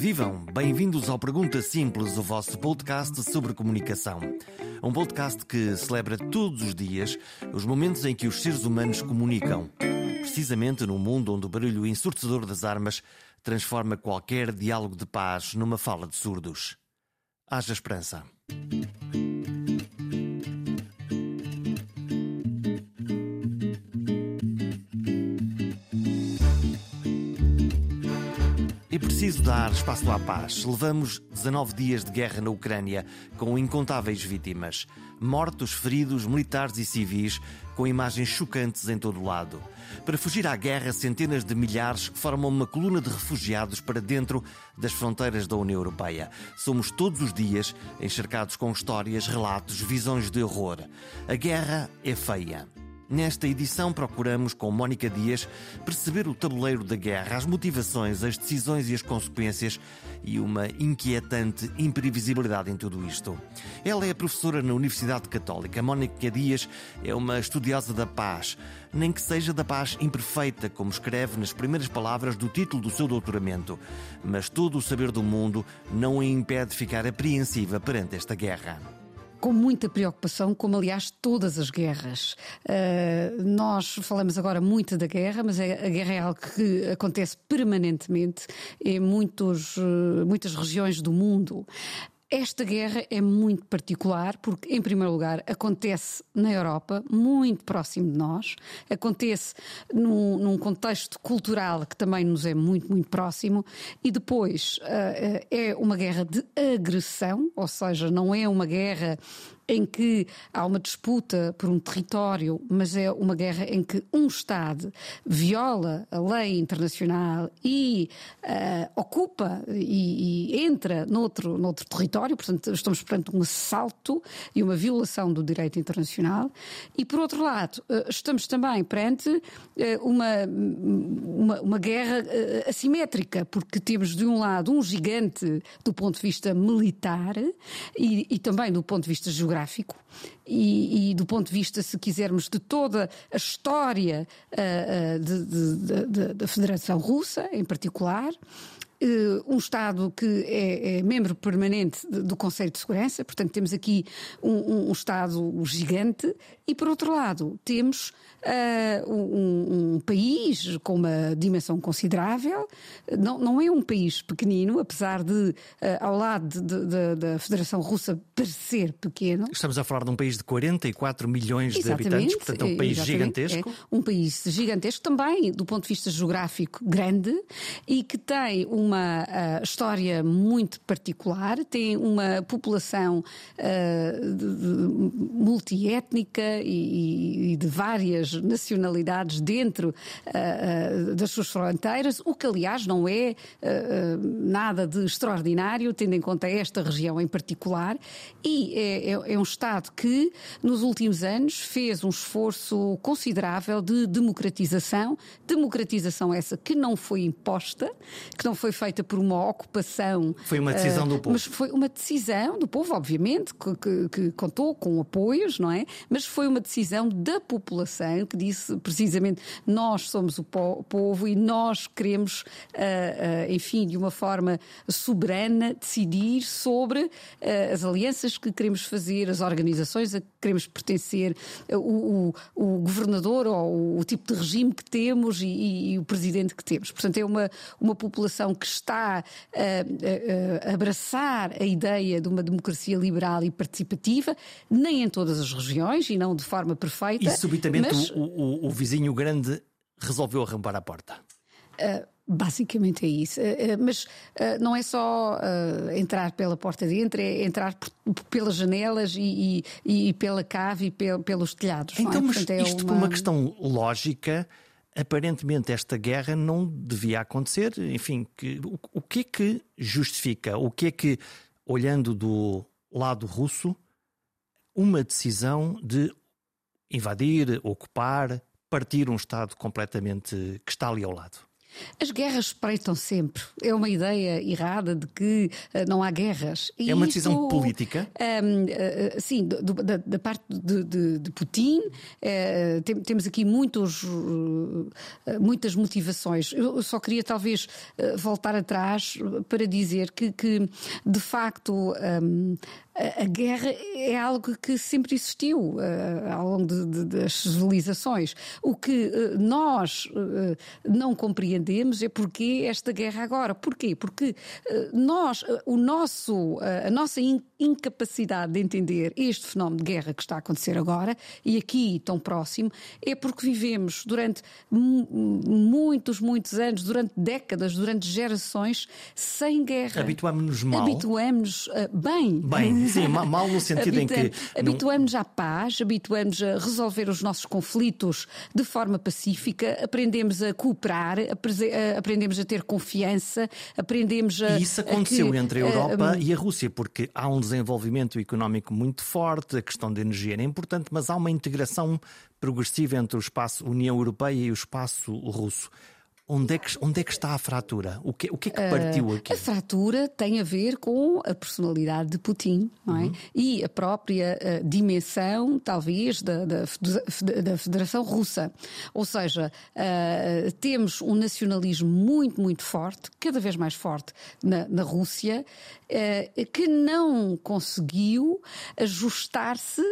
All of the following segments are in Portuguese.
vivam! Bem-vindos ao Pergunta Simples, o vosso podcast sobre comunicação. Um podcast que celebra todos os dias os momentos em que os seres humanos comunicam. Precisamente num mundo onde o barulho ensurdecedor das armas transforma qualquer diálogo de paz numa fala de surdos. Haja esperança. Preciso dar espaço à paz. Levamos 19 dias de guerra na Ucrânia, com incontáveis vítimas. Mortos, feridos, militares e civis, com imagens chocantes em todo lado. Para fugir à guerra, centenas de milhares formam uma coluna de refugiados para dentro das fronteiras da União Europeia. Somos todos os dias encharcados com histórias, relatos, visões de horror. A guerra é feia. Nesta edição, procuramos, com Mónica Dias, perceber o tabuleiro da guerra, as motivações, as decisões e as consequências e uma inquietante imprevisibilidade em tudo isto. Ela é professora na Universidade Católica. Mónica Dias é uma estudiosa da paz, nem que seja da paz imperfeita, como escreve nas primeiras palavras do título do seu doutoramento. Mas todo o saber do mundo não a impede de ficar apreensiva perante esta guerra com muita preocupação, como aliás todas as guerras. Uh, nós falamos agora muito da guerra, mas a guerra é algo que acontece permanentemente em muitos, uh, muitas regiões do mundo. Esta guerra é muito particular porque, em primeiro lugar, acontece na Europa, muito próximo de nós, acontece num, num contexto cultural que também nos é muito, muito próximo, e depois uh, é uma guerra de agressão, ou seja, não é uma guerra em que há uma disputa por um território, mas é uma guerra em que um Estado viola a lei internacional e uh, ocupa e, e, entra noutro, noutro território, portanto, estamos perante um assalto e uma violação do direito internacional. E, por outro lado, uh, estamos também perante uh, uma, uma, uma guerra assimétrica, porque temos, de um lado, um gigante do ponto de vista militar e, e também do ponto de vista geográfico e, e, do ponto de vista, se quisermos, de toda a história uh, de, de, de, da Federação Russa, em particular. Uh, um Estado que é, é, membro permanente do Conselho de Segurança, portanto, temos aqui um, um, um Estado gigante, e por outro lado, temos uh, um, um, país com uma dimensão considerável, não, não é um país pequenino, apesar de, uh, ao lado da Federação Russa, parecer pequeno. Estamos a falar de um país de 44 milhões exatamente, de habitantes, portanto, é um país gigantesco. É um país gigantesco também, do ponto de vista geográfico, grande e que tem uma uh, história muito particular, tem uma população multiétnica e, e de várias nacionalidades dentro uh, uh, das suas fronteiras, o que aliás não é uh, nada de extraordinário, tendo em conta esta região em particular, e é, é, é, um Estado que nos últimos anos fez um esforço considerável de democratização, democratização essa que não foi imposta, que não foi feita por uma ocupação. Foi uma decisão do povo. Mas foi uma decisão do povo, obviamente, que, que, que contou com apoios, não é? Mas foi uma decisão da população que disse precisamente nós somos o povo e nós queremos, uh, uh, enfim, de uma forma soberana, decidir sobre uh, as alianças que queremos fazer, as organizações a que queremos pertencer, o, o, o governador ou o tipo de regime que temos e, e, e, o presidente que temos. Portanto, é uma, uma população que está a, a abraçar a ideia de uma democracia liberal e participativa, nem em todas as regiões e não de forma perfeita. E subitamente mas o, o, o vizinho grande resolveu arrombar a porta. Uh, basicamente é isso. Uh, uh, mas não é só entrar pela porta de dentro, é entrar pelas janelas e, e, e, pela cave e pel, pelos telhados. Então, é? mas Portanto, é isto uma... por uma questão lógica, aparentemente esta guerra não devia acontecer. Enfim, que, o, o que é que justifica? O que é que, olhando do lado russo, uma decisão de invadir, ocupar, partir um Estado completamente que está ali ao lado? As guerras espreitam sempre. É uma ideia errada de que uh, não há guerras. E é uma decisão isso, política? Um, uh, sim, do, da, da, parte de, de, de Putin, uh, tem, temos aqui muitos, muitas motivações. Eu só queria talvez voltar atrás para dizer que, que de facto, um, a guerra é algo que sempre existiu uh, ao longo de, de, das civilizações. O que uh, nós uh, não compreendemos é porque esta guerra agora. Porquê? Porque nós, o nosso, a nossa in incapacidade de entender este fenómeno de guerra que está a acontecer agora e aqui tão próximo é porque vivemos durante muitos, muitos anos, durante décadas, durante gerações sem guerra. Habituamos-nos mal. Habituamos-nos bem. Bem Sim, mal no sentido em que. Habituamos à paz, habituamos a resolver os nossos conflitos de forma pacífica, aprendemos a cooperar, aprendemos a ter confiança, aprendemos a. E isso aconteceu a que, entre a Europa uh, e a Rússia, porque há um desenvolvimento económico muito forte, a questão da energia era importante, mas há uma integração progressiva entre o espaço União Europeia e o espaço russo. Onde é, que, onde é que está a fratura? O que, o que é que partiu uh, aqui? A fratura tem a ver com a personalidade de Putin não é? Uhum. e a própria uh, dimensão, talvez, da, da, da, Federação Russa. Ou seja, uh, temos um nacionalismo muito, muito forte, cada vez mais forte na, na Rússia, que não conseguiu ajustar-se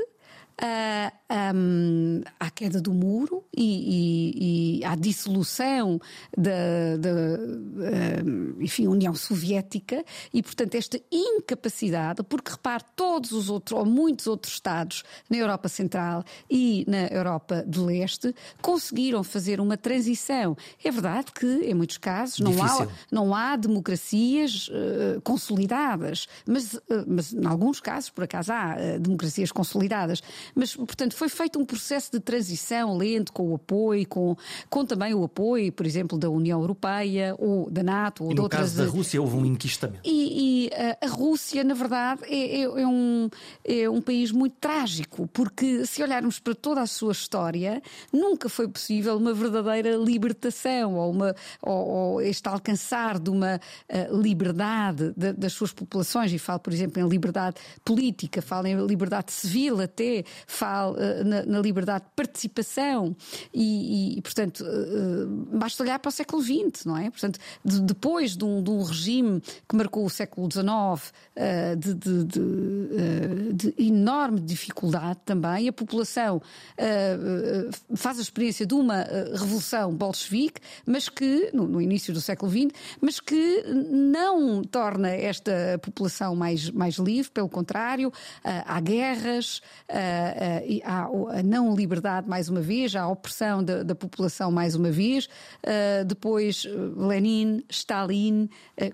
uh, um, à queda do muro e, e, e à dissolução da, da uh, enfim, União Soviética e, portanto, esta incapacidade, porque repare, todos os outros, ou muitos outros Estados na Europa Central e na Europa do Leste conseguiram fazer uma transição. É verdade que, em muitos casos, não há, não há democracias uh, consolidadas, mas, uh, mas, em alguns casos, por acaso, há uh, democracias consolidadas. Mas, portanto, foi feito um processo de transição lento, com o apoio, com, com também o apoio, por exemplo, da União Europeia ou da NATO ou e de outras. No caso da Rússia houve um enquistamento. E, e a, a, Rússia, na verdade, é, é, é, um, é um país muito trágico, porque se olharmos para toda a sua história, nunca foi possível uma verdadeira libertação ou, uma, ou, ou este alcançar de uma uh, liberdade de, das suas populações. E falo, por exemplo, em liberdade política, falo em liberdade civil até, fala uh, na, na, liberdade de participação e, e portanto, uh, basta olhar para o século XX, não é? Portanto, de, depois de um, de um, regime que marcou o século XIX uh, de, de, de, enorme dificuldade também, a população faz a experiência de uma revolução bolchevique, mas que, no, no, início do século XX, mas que não torna esta população mais, mais livre, pelo contrário, há guerras, uh, há a não liberdade, mais uma vez, a opressão da, da população, mais uma vez. Uh, depois, Lenin, Stalin,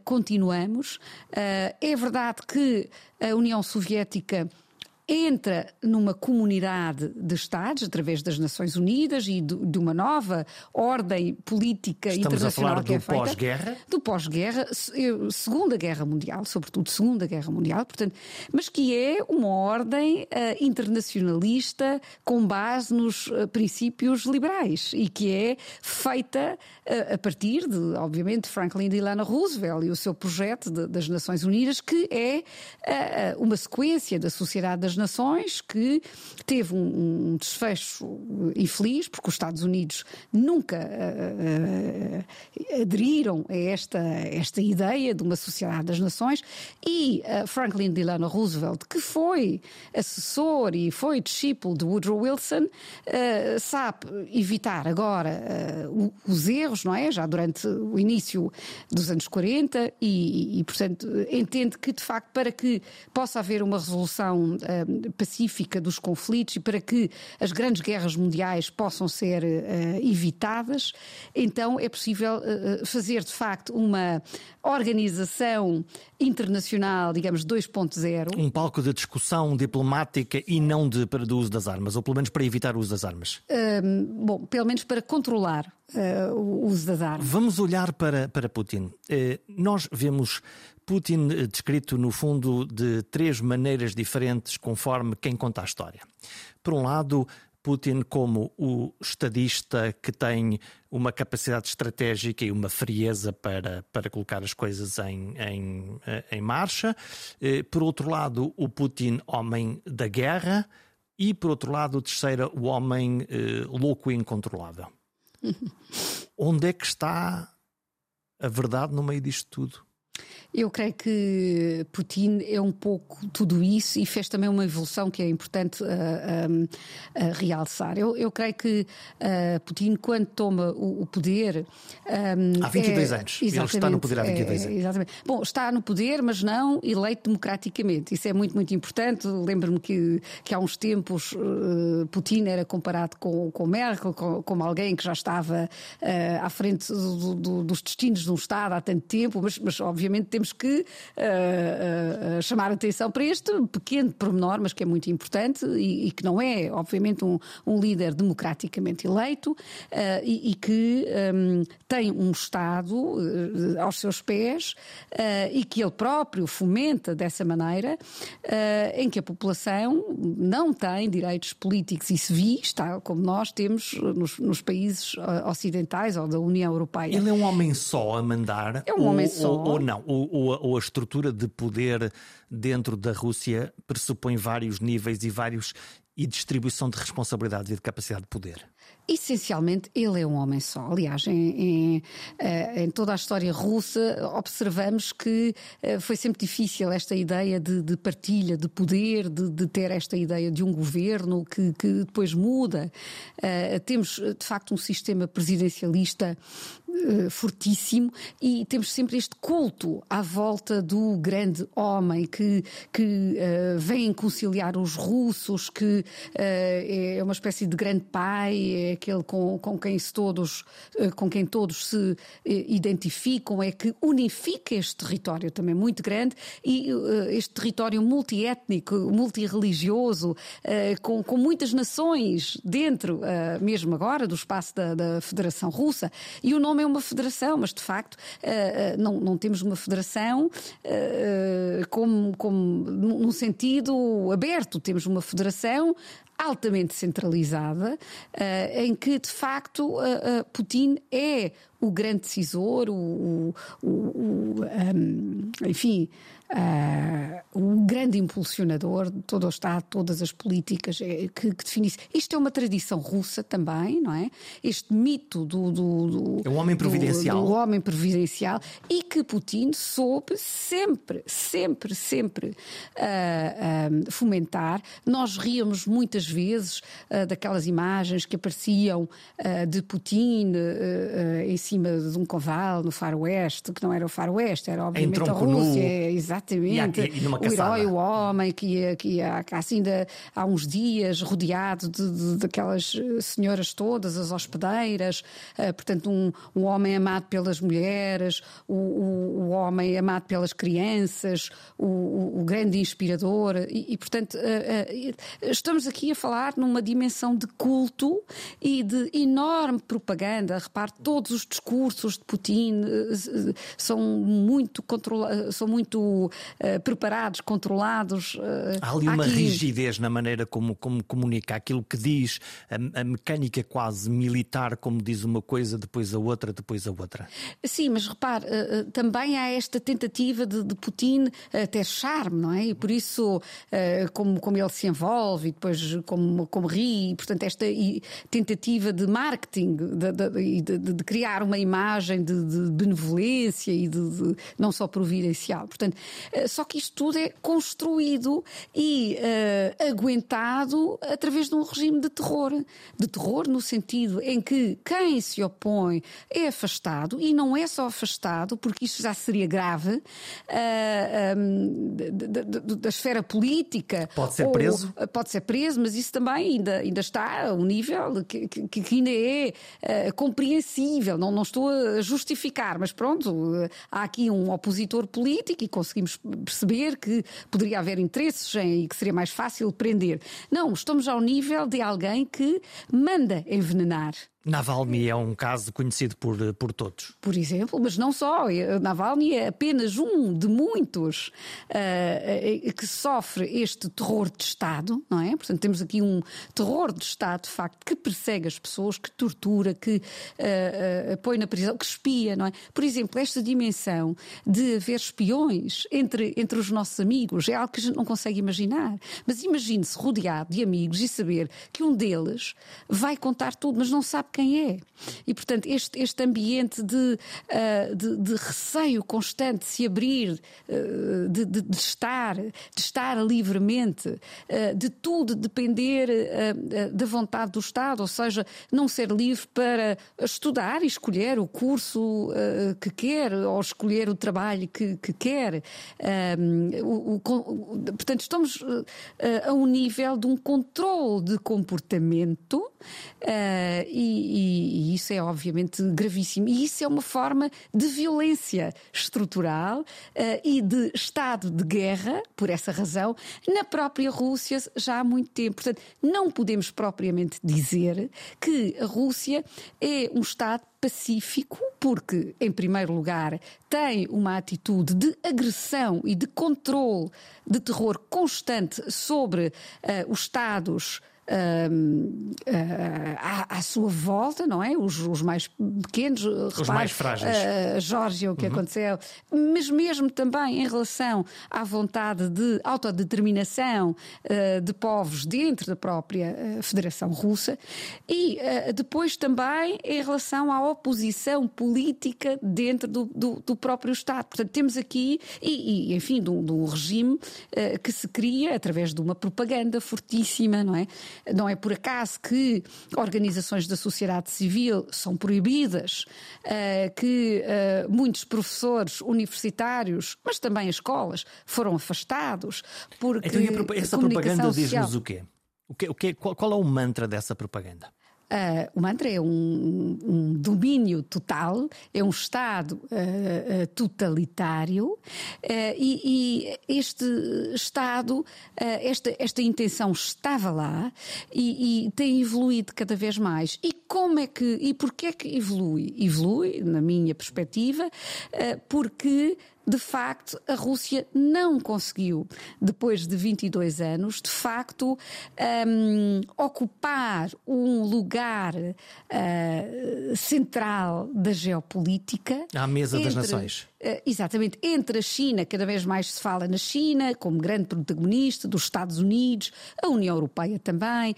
continuamos. é verdade que a União Soviética entra numa comunidade de Estados, através das Nações Unidas e de, de uma nova ordem política Estamos internacional que é feita. Pós-guerra? Do pós-guerra, Segunda Guerra Mundial, sobretudo Segunda Guerra Mundial, portanto, mas que é uma ordem uh, internacionalista com base nos uh, princípios liberais e que é feita uh, a partir de, obviamente, Franklin Delano Roosevelt e o seu projeto de, das Nações Unidas, que é uma sequência da sociedade das Nações que teve um, um desfecho infeliz, porque os Estados Unidos nunca uh, uh, aderiram a esta, esta ideia de uma sociedade das nações, e uh, Franklin Delano Roosevelt, que foi assessor e foi discípulo de Woodrow Wilson, sabe evitar agora os erros, não é? Já durante o início dos anos 40 e, e, portanto, entende que, de facto, para que possa haver uma resolução pacífica dos conflitos e para que as grandes guerras mundiais possam ser uh, evitadas, então é possível uh, fazer de facto uma organização internacional, digamos, 2.0. Um palco de discussão diplomática e não de, para o uso das armas, ou pelo menos para evitar o uso das armas. Uh, bom, pelo menos para controlar o uso das armas. Vamos olhar para, para Putin. nós vemos Putin eh, descrito no fundo de três maneiras diferentes conforme quem conta a história. Por um lado, Putin como o estadista que tem uma capacidade estratégica e uma frieza para, para colocar as coisas em, em, em marcha. Eh, por outro lado, o Putin, homem da guerra. E, por outro lado, o terceiro, o homem eh, louco e incontrolável. Onde é que está a verdade no meio disto tudo? Eu creio que Putin é um pouco tudo isso e fez também uma evolução que é importante uh, uh, uh, realçar. Eu, eu, creio que Putin, quando toma o, o poder. Um, Há 22 é, anos. Ele está no poder há 22 é, anos. Exatamente. Bom, está no poder, mas não eleito democraticamente. Isso é muito, muito importante. Lembro-me que, que há uns tempos Putin era comparado com, com Merkel, com, como alguém que já estava à frente do, do, dos destinos de um Estado há tanto tempo, mas, mas obviamente temos temos que uh, uh, chamar atenção para este pequeno pormenor, mas que é muito importante e, e que não é, obviamente, um, um líder democraticamente eleito uh, e, e, que um, tem um Estado aos seus pés e que ele próprio fomenta dessa maneira, em que a população não tem direitos políticos e civis, tal como nós temos nos, nos países ocidentais ou da União Europeia. Ele é um homem só a mandar? É um ou, homem só. Ou, ou não? Ou, ou, ou a estrutura de poder dentro da Rússia pressupõe vários níveis e vários e distribuição de responsabilidades e de capacidade de poder? Essencialmente, ele é um homem só. Aliás, em, em, eh, em toda a história russa, observamos que eh, foi sempre difícil esta ideia de, de partilha de poder, de, de, ter esta ideia de um governo que, que depois muda. Uh, temos, de facto, um sistema presidencialista uh, fortíssimo e temos sempre este culto à volta do grande homem que, que uh, vem conciliar os russos, que é uma espécie de grande pai é aquele com, com quem todos, eh, com quem todos se eh, identificam, é que unifica este território também muito grande e eh, este território multiétnico, multirreligioso, com, com muitas nações dentro, mesmo agora, do espaço da, da Federação Russa. E o nome é uma federação, mas de facto não, não temos uma federação como, como num sentido aberto. Temos uma federação altamente centralizada, em que de facto Putin é o grande decisor, o, o, o um, enfim, uh, um grande impulsionador de todo o Estado, todas as políticas eh, que, que define isso. Isto é uma tradição russa também, não é? Este mito do. do, do é um homem providencial. Do, do, homem providencial e que Putin soube sempre, sempre, sempre uh, uh, fomentar. Nós ríamos muitas vezes uh, daquelas imagens que apareciam de Putin em cima de um cavalo no faroeste, que não era o faroeste, era obviamente a Rússia. Exatamente. E, e o herói, o homem que ia, que ia assim de, há uns dias rodeado de, de, daquelas eh, senhoras todas, as hospedeiras, uh, portanto, um, um homem amado pelas mulheres, o, o, o homem amado pelas crianças, o, o grande inspirador, e, e portanto, uh, uh, estamos aqui a falar numa dimensão de culto e de enorme propaganda. Repare, todos os discursos de Putin são muito controlados, são muito uh, preparados, controlados. Uh, Há ali uma aqui... rigidez na maneira como, como comunica, aquilo que diz, a, a, mecânica quase militar, como diz uma coisa, depois a outra, depois a outra. Sim, mas repare, uh, também há esta tentativa de, de Putin ter charme, não é? E por isso, como, como ele se envolve e depois como, como ri, e, portanto, esta tentativa de marketing, de, de, de criar uma imagem de, benevolência e de, não só providencial. Portanto, eh, só que isto tudo é construído e uh, aguentado através de um regime de terror. De terror no sentido em que quem se opõe é afastado e não é só afastado, porque isso já seria grave, uh, eh, um, da, da esfera política. Pode ser ou, preso? Pode ser preso, mas isso também ainda, ainda está a um nível que, que, que ainda é uh, compreensível. Não, não estou a justificar, mas pronto, há aqui um opositor político e conseguimos perceber que poderia haver interesses em, e que seria mais fácil prender. Não, estamos ao nível de alguém que manda envenenar. Navalny é um caso conhecido por, por todos. Por exemplo, mas não só. Navalny é apenas um de muitos uh, que sofre este terror de Estado, não é? Portanto, temos aqui um terror de Estado, de facto, que persegue as pessoas, que tortura, que uh, uh, põe na prisão, que espia, não é? Por exemplo, esta dimensão de haver espiões entre, entre os nossos amigos é algo que a gente não consegue imaginar. Mas imagine-se rodeado de amigos e saber que um deles vai contar tudo, mas não sabe quem é. E, portanto, este, este ambiente de, uh, de, de, receio constante de se abrir, uh, de, de, de, estar, de estar livremente, uh, de tudo depender da vontade do Estado, ou seja, não ser livre para estudar e escolher o curso que quer ou escolher o trabalho que, que quer. O, o, portanto, estamos a um nível de um controle de comportamento uh, e, e, isso é obviamente gravíssimo. E isso é uma forma de violência estrutural uh, e de estado de guerra, por essa razão, na própria Rússia já há muito tempo. Portanto, não podemos propriamente dizer que a Rússia é um Estado pacífico, porque, em primeiro lugar, tem uma atitude de agressão e de controle, de terror constante sobre uh, os Estados uh, à, à, sua volta, não é? Os, os mais pequenos, os repare, mais frágeis. Uh, Jorge, o que uhum. aconteceu, mas mesmo também em relação à vontade de autodeterminação uh, de povos dentro da própria Federação Russa e depois também em relação à oposição política dentro do, do, do próprio Estado. Portanto, temos aqui, e, e enfim, de um, de um regime que se cria através de uma propaganda fortíssima, não é? Não é por acaso que organizações da sociedade civil são proibidas, eh, que eh, muitos professores universitários, mas também escolas, foram afastados. Porque então, essa propaganda diz-nos o quê? O que, o que, qual, qual é o mantra dessa propaganda? Uh, o mantra é um, um, domínio total, é um Estado uh, uh, totalitário e, e, este Estado, esta, esta intenção estava lá e, e, tem evoluído cada vez mais. E como é que e porquê é que evolui? Evolui, na minha perspectiva, porque de facto, a Rússia não conseguiu, depois de 22 anos, de facto, um, ocupar um lugar uh, central da geopolítica. À mesa entre, das nações. Uh, exatamente. Entre a China, cada vez mais se fala na China, como grande protagonista, dos Estados Unidos, a União Europeia também,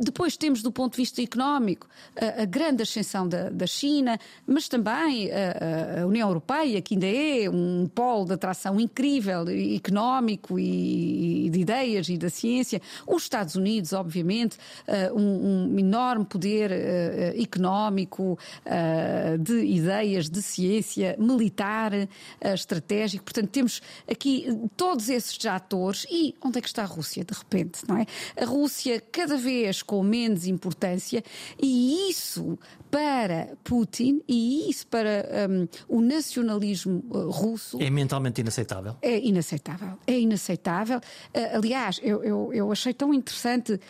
depois temos, do ponto de vista económico, a, a grande ascensão da, da, China, mas também a, a, União Europeia, que ainda é um polo de atração incrível, económico e, e de ideias e da ciência. Os Estados Unidos, obviamente, uh, um, um, enorme poder uh, económico, uh, de ideias, de ciência, militar, estratégico. Portanto, temos aqui todos esses atores. E onde é que está a Rússia, de repente, não é? A Rússia, cada vez vez com menos importância, e isso para Putin e isso para um, o nacionalismo uh, russo. É mentalmente inaceitável? É inaceitável. É inaceitável. Uh, aliás, eu, eu, eu, achei tão interessante uh,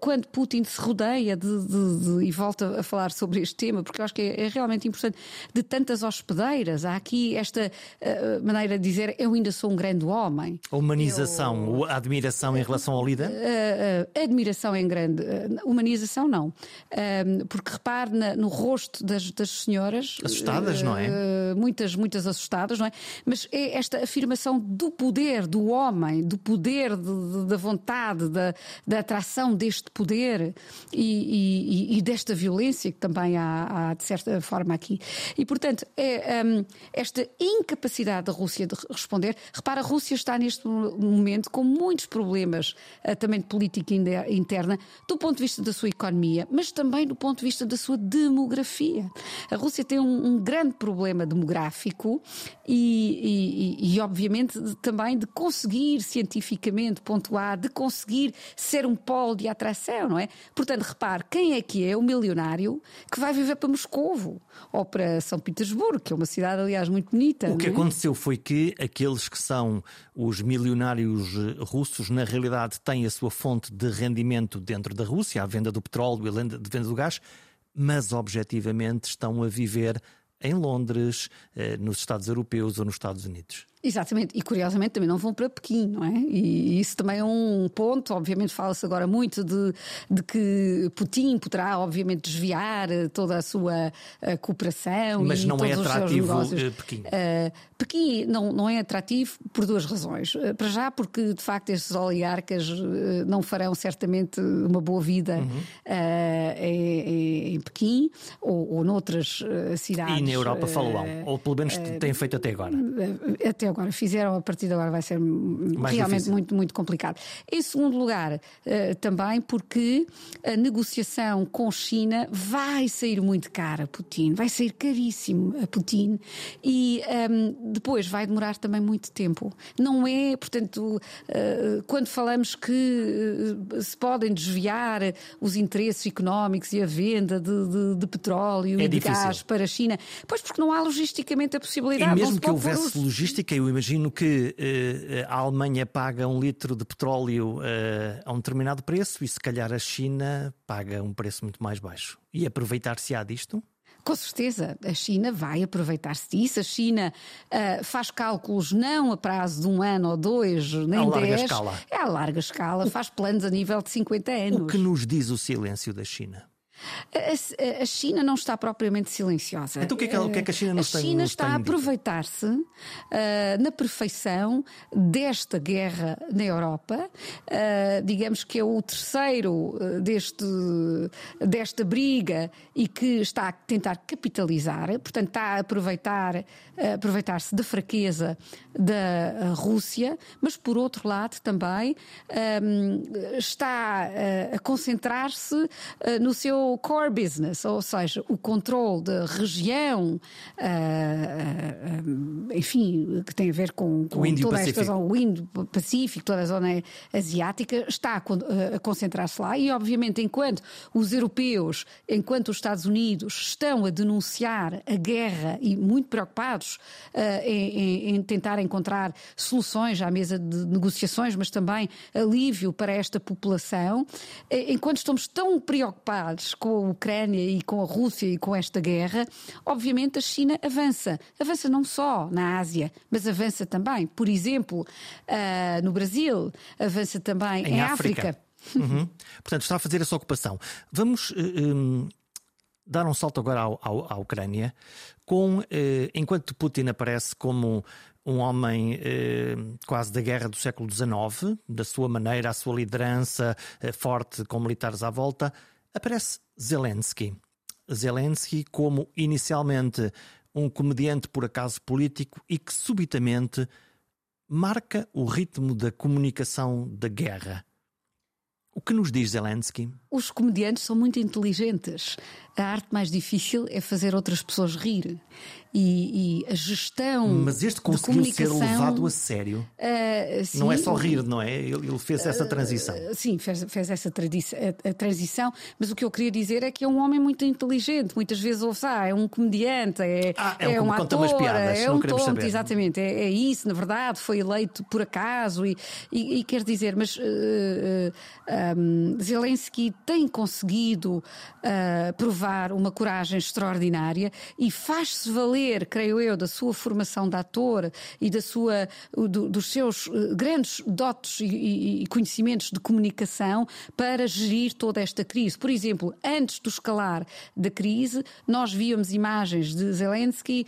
quando Putin se rodeia de, de, de, e volta a falar sobre este tema, porque eu acho que é, é realmente importante, de tantas hospedeiras. Há aqui esta uh, maneira de dizer eu ainda sou um grande homem. A humanização, eu... a admiração em relação ao líder? Admiração em grande. Humanização não. porque repare na, no rosto das, das senhoras. Assustadas, uh, não é? Eh, muitas, muitas assustadas, não é? Mas é esta afirmação do poder do homem, do poder de, de, da vontade, da, da atração deste poder e, e, e, desta violência que também há, há, de certa forma aqui. E, portanto, é um, esta incapacidade da Rússia de responder. Repara, a Rússia está neste momento com muitos problemas uh, também de política interna, do ponto de vista da sua economia, mas também do ponto de vista da sua demografia. A Rússia tem um, um grande problema demográfico e, e, e, obviamente, também de conseguir cientificamente pontuar, de conseguir ser um polo de atração, não é? Portanto, repare, quem é que é o milionário que vai viver para Moscovo ou para São Petersburgo, que é uma cidade, aliás, muito bonita. O que é? aconteceu foi que aqueles que são os milionários russos, na realidade, têm a sua fonte de rendimento dentro da Rússia, a venda do petróleo e a venda do gás mas objetivamente estão a viver em Londres, eh, nos Estados Europeus ou nos Estados Unidos. Exatamente, e curiosamente também não vão para Pequim, não é? E isso também é um ponto. Obviamente, fala-se agora muito de, de que Putin poderá, obviamente, desviar toda a sua a cooperação. Mas e não é atrativo eh, Pequim. Uh, Pequim não, não é atrativo por duas razões. Uh, Para já, porque de facto estes oligarcas uh, não farão certamente uma boa vida Uhum. uh, em, em Pequim ou, ou noutras uh, cidades. E na Europa uh, falou, ou pelo menos têm feito até agora. eh, até agora fizeram, a partir de agora vai ser Mais realmente difícil. muito, muito complicado. Em segundo lugar, eh, também porque a negociação com China vai sair muito cara a Putin, vai sair caríssimo a Putin e hum, depois vai demorar também muito tempo. Não é, portanto, eh, quando falamos que eh, se podem desviar os interesses económicos e a venda de, de- de petróleo É e de difícil. gás para a China, pois porque não há logisticamente a E possibilidade. não mesmo que houvesse logística, eu imagino que eh, a Alemanha paga um litro de petróleo eh, a um determinado preço e se calhar a China paga um preço muito mais baixo. E aproveitar-se-á disto? Com certeza, a China vai aproveitar-se disso. A China ah, faz cálculos não a prazo de um ano ou dois, nem À larga dez. escala. É a larga escala, faz planos a nível de 50 anos. O que nos diz o silêncio da China? A, a- China não está propriamente silenciosa. Então o que é que o que é que a China nos A tem- China está tem a aproveitar-se ah, na perfeição desta guerra na Europa. Ah, digamos que é o terceiro ah, deste, desta briga e que está a tentar capitalizar. Portanto, está a aproveitar, a aproveitar-se da fraqueza da Rússia, mas por outro lado também está a concentrar-se no seu core business, ou seja, o controle da região, ah, ah, enfim, que tem a ver com, com O toda esta zona, o Indo-Pacífico, toda a zona asiática, está a, a concentrar-se lá. E, obviamente, enquanto os europeus, enquanto os Estados Unidos estão a denunciar a guerra e muito preocupados em, em- em tentar encontrar soluções à mesa de negociações, mas também alívio para esta população, eh, enquanto estamos tão preocupados com a Ucrânia e com a Rússia e com esta guerra, obviamente a China avança. Avança não só na Ásia, mas avança também, por exemplo, ah, no Brasil, avança também em, Em África. África. Uhum. Portanto, está a fazer essa ocupação. Vamos eh, hum, dar um salto agora ao- ao- à Ucrânia, com, eh, enquanto Putin aparece como um homem eh, quase da guerra do século XIX, da sua maneira, a sua liderança eh, forte com militares à volta, aparece Zelensky. Zelensky como inicialmente um comediante por acaso político e que subitamente marca o ritmo da comunicação da guerra. O que nos diz Zelensky? Os comediantes são muito inteligentes. A arte mais difícil é fazer outras pessoas rir. E, e a gestão. Mas este conseguiu ser levado a sério. ah, Não é sim, só rir, não é? Ele ele fez essa transição. Sim, fez, fez essa tradição, a, a transição, mas o que eu queria dizer é que é um homem muito inteligente. Muitas vezes ouve ah, é um comediante, é, Ah, é um um que conta ator, umas piadas, é um tonto, saber. exatamente. É, é isso, na verdade, foi eleito por acaso. E, e, e quer dizer, mas eh, eh, um, Zelensky tem conseguido eh, provar uma coragem extraordinária e faz-se valer, creio eu, da sua formação de ator e da sua, do- dos seus eh, grandes dotes e, e- conhecimentos de comunicação para gerir toda esta crise. Por exemplo, antes do escalar da crise, nós víamos imagens de Zelensky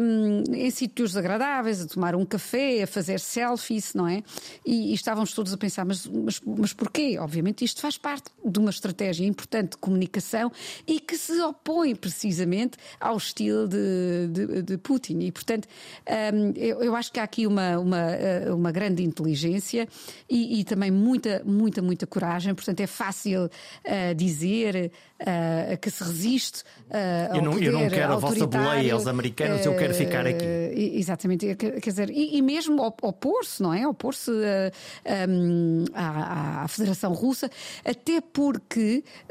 hum, em sítios agradáveis, a tomar um café, a fazer selfies, não é? E, e estávamos todos a pensar, mas, mas, mas porquê? Obviamente isto faz parte de uma estratégia importante de comunicação e que se opõe precisamente ao estilo de, de, de Putin. E, portanto, hum, eu, eu acho que há aqui uma, uma, eh, uma grande inteligência e, e também muita, muita, muita coragem. Portanto, é fácil eh, dizer eh, que se resiste ao Eu não- eu não poder quero a vossa boleia aos americanos, eu quero ficar aqui. Exatamente, quer dizer, e, e mesmo op- opor-se, não é? Opor-se hum, à, à Federação Russa, até porque,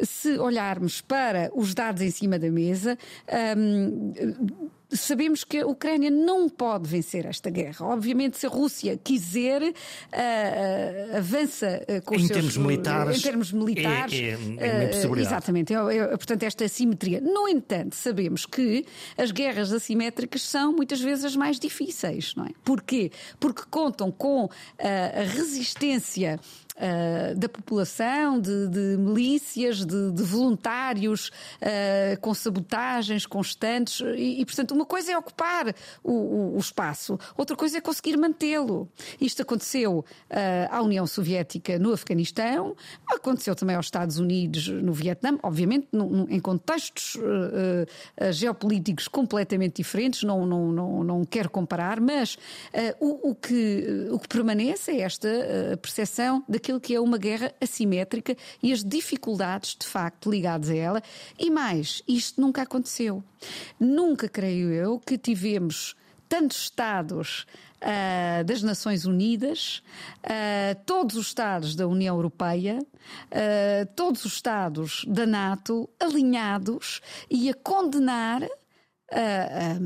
se olharmos para os dados em cima da mesa, hum, sabemos que a Ucrânia não pode vencer esta guerra. Obviamente, se a Rússia quiser, uh, uh, avança com em os termos seus, militares, em termos militares, é, é, é uma exatamente. É, é, portanto, esta assimetria. No entanto, sabemos que as guerras assimétricas são muitas vezes as mais difíceis, não é? Porquê? Porque contam com a resistência uh, da população, de, de milícias, de, de voluntários, uh, com sabotagens constantes. E, e, portanto, uma coisa é ocupar o, o, o espaço, outra coisa é conseguir mantê-lo. Isto aconteceu uh, à União Soviética no Afeganistão, aconteceu também aos Estados Unidos no Vietnã, obviamente em contextos geopolíticos completamente diferentes, não, não, não, não quero comparar, mas o, o, que, o que permanece é esta percepção daquilo aquilo que é uma guerra assimétrica e as dificuldades, de facto, ligadas a ela. E mais, isto nunca aconteceu. Nunca, creio eu, que tivemos tantos Estados uh, das Nações Unidas, uh, todos os Estados da União Europeia, uh, todos os Estados da NATO alinhados e a condenar a,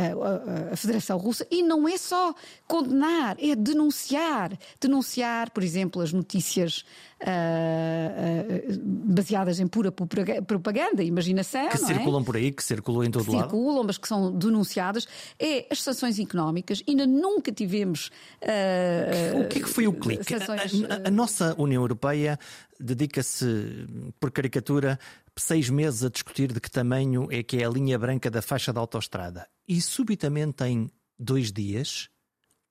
a, a, Federação Russa e não é só condenar, é denunciar. Denunciar, por exemplo, as notícias uh, uh, baseadas em pura propaganda, imaginação. Que é? circulam é? por aí, que circulam em todo que lado. Circulam, mas que são denunciadas. É as sanções económicas. Ainda nunca tivemos. Uh, o que é que foi o clique? Sanções, a, a nossa União Europeia dedica-se, por caricatura, seis meses a discutir de que tamanho é que é a linha branca da faixa da autoestrada. E subitamente, em dois dias,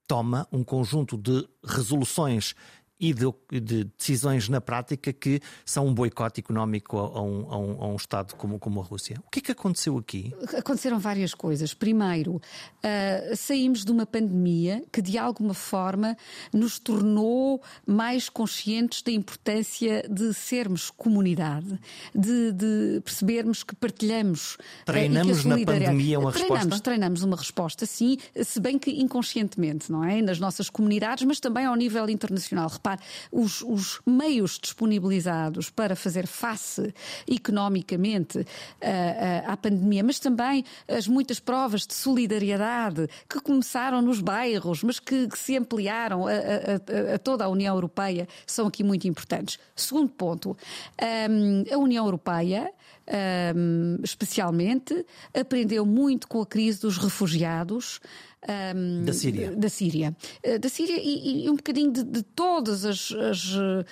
toma um conjunto de resoluções e de, de, decisões na prática que são um boicote económico a um, a um, a um Estado como, como, a Rússia. O que é que aconteceu aqui? Aconteceram várias coisas. Primeiro, uh, saímos de uma pandemia que de alguma forma nos tornou mais conscientes da importância de sermos comunidade, de, de percebermos que partilhamos. Ah, treinamos uh, na pandemia uma treinamos, resposta? Treinamos uma resposta, sim, se bem que inconscientemente, não é? Nas nossas comunidades, mas também ao nível internacional. Repare, os, os meios disponibilizados para fazer face economicamente uh, à pandemia, mas também as muitas provas de solidariedade que começaram nos bairros, mas que, que se ampliaram a, a, a, toda a União Europeia, são aqui muito importantes. Segundo ponto, um, a União Europeia um, especialmente, aprendeu muito com a crise dos refugiados. Um, da Síria. Da Síria. Uh, da Síria e, e, um bocadinho de, de todas as. as uh,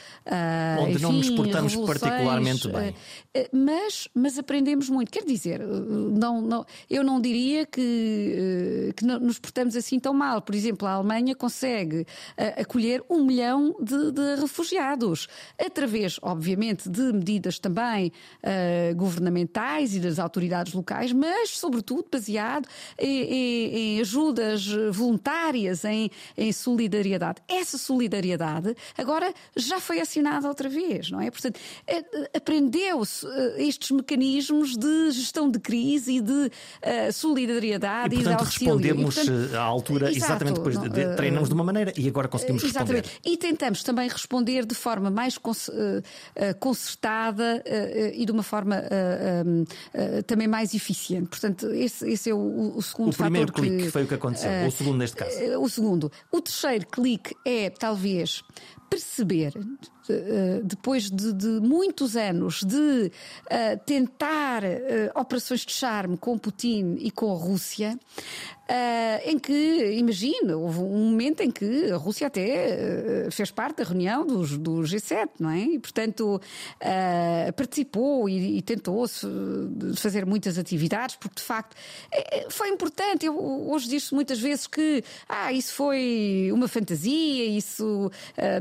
Onde enfim, não nos portamos particularmente bem. Uh, mas, mas aprendemos muito. Quer dizer, não, não, eu não diria que, que nos portamos assim tão mal. Por exemplo, a Alemanha consegue acolher um milhão de, de, refugiados, através, obviamente, de medidas também governamentais e das autoridades locais, mas, sobretudo, baseado em, em, em ajuda ajudas voluntárias, em, em solidariedade. Essa solidariedade agora já foi acionada outra vez, não é? Portanto, aprendeu-se eh, estes mecanismos de gestão de crise e de uh, solidariedade e, portanto, e de auxílio. respondemos e, portanto, à altura exato, exatamente depois de, de, treinamos de uma maneira e agora conseguimos exatamente. responder. E tentamos também responder de forma mais concertada e de uma forma também mais eficiente. Portanto, esse, esse é o, o segundo o fator que foi o que aconteceu aconteceu? Uh, o segundo, neste caso? Uh, o segundo. O terceiro clique é, talvez, perceber depois de, de, muitos anos de uh, tentar uh, operações de charme com Putin e com a Rússia, uh, em que, imagina, houve um momento em que a Rússia até fez parte da reunião dos, do G7, não é? E, portanto, participou e, e tentou fazer muitas atividades, porque de facto foi importante. Eu hoje disse muitas vezes que ah, isso foi uma fantasia, isso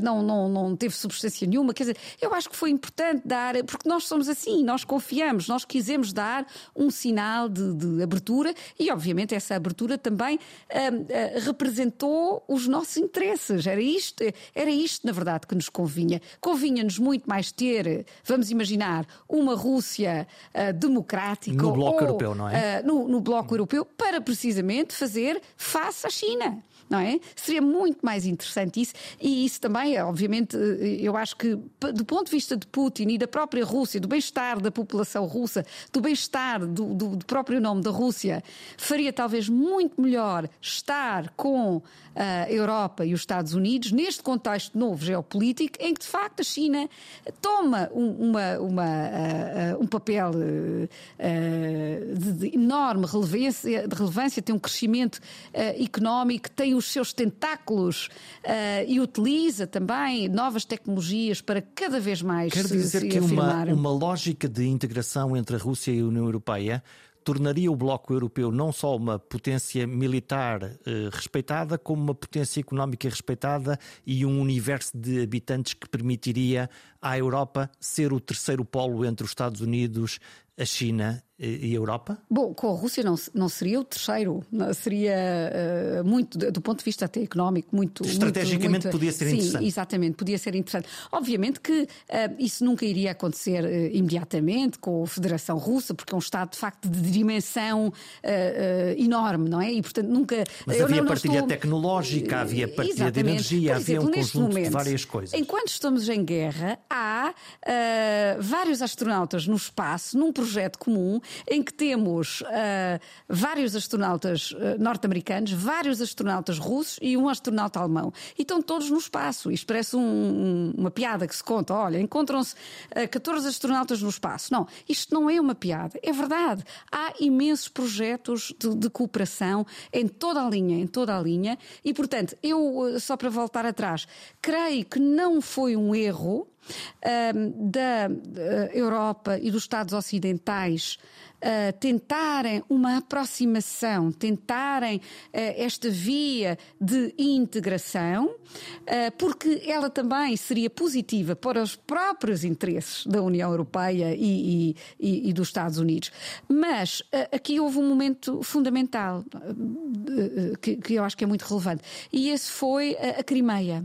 não, não, não teve substância nenhuma. Quer dizer, eu acho que foi importante dar, porque nós somos assim, nós confiamos, nós quisemos dar um sinal de, de abertura e, obviamente, essa abertura também uh, uh, representou os nossos interesses. Era isto, era isto, na verdade, que nos convinha. Convinha-nos muito mais ter, vamos imaginar, uma Rússia uh, democrática. No bloco ou, europeu, não é? no, no bloco europeu, para precisamente fazer face à China não é? Seria muito mais interessante isso, e isso também, obviamente, eu acho que do ponto de vista de Putin e da própria Rússia, do bem-estar da população russa, do bem-estar do, do, do, próprio nome da Rússia, faria talvez muito melhor estar com a Europa e os Estados Unidos neste contexto novo geopolítico, em que de facto a China toma uma, uma, uh, um papel uh, de, de, enorme relevância, de relevância, tem um crescimento uh, económico, tem os seus tentáculos e utiliza também novas tecnologias para cada vez mais Quer se, dizer se que afirmar. uma, uma lógica de integração entre a Rússia e a União Europeia tornaria o Bloco Europeu não só uma potência militar eh, respeitada, como uma potência económica respeitada e um universo de habitantes que permitiria à Europa ser o terceiro polo entre os Estados Unidos, a China e a Europa? Bom, com a Rússia não, não seria o terceiro, seria uh, muito, do ponto de vista até económico, muito. Estrategicamente muito, muito, podia ser sim, interessante. Exatamente, podia ser interessante. Obviamente que uh, isso nunca iria acontecer uh, imediatamente com a Federação Russa, porque é um Estado de facto de dimensão enorme, não é? E portanto nunca. Mas havia não, partilha estou... tecnológica, havia partilha Exatamente. de energia, Por havia um conjunto momento, de várias coisas. Enquanto estamos em guerra, há vários astronautas no espaço, num projeto comum em que temos uh, vários astronautas uh, norte-americanos, vários astronautas russos e um astronauta alemão. E estão todos no espaço. Isto parece um, um, uma piada que se conta. Olha, encontram-se uh, ah, 14 astronautas no espaço. Não, isto não é uma piada. É verdade. Há imensos projetos de, de cooperação em toda a linha, em toda a linha. E, portanto, eu, só para voltar atrás, creio que não foi um erro da Europa e dos Estados ocidentais uh, tentarem uma aproximação, tentarem uh, esta via de integração, uh, porque ela também seria positiva para os próprios interesses da União Europeia e, e, e dos Estados Unidos. Mas aqui houve um momento fundamental que, que, eu acho que é muito relevante, e esse foi a, a Crimeia.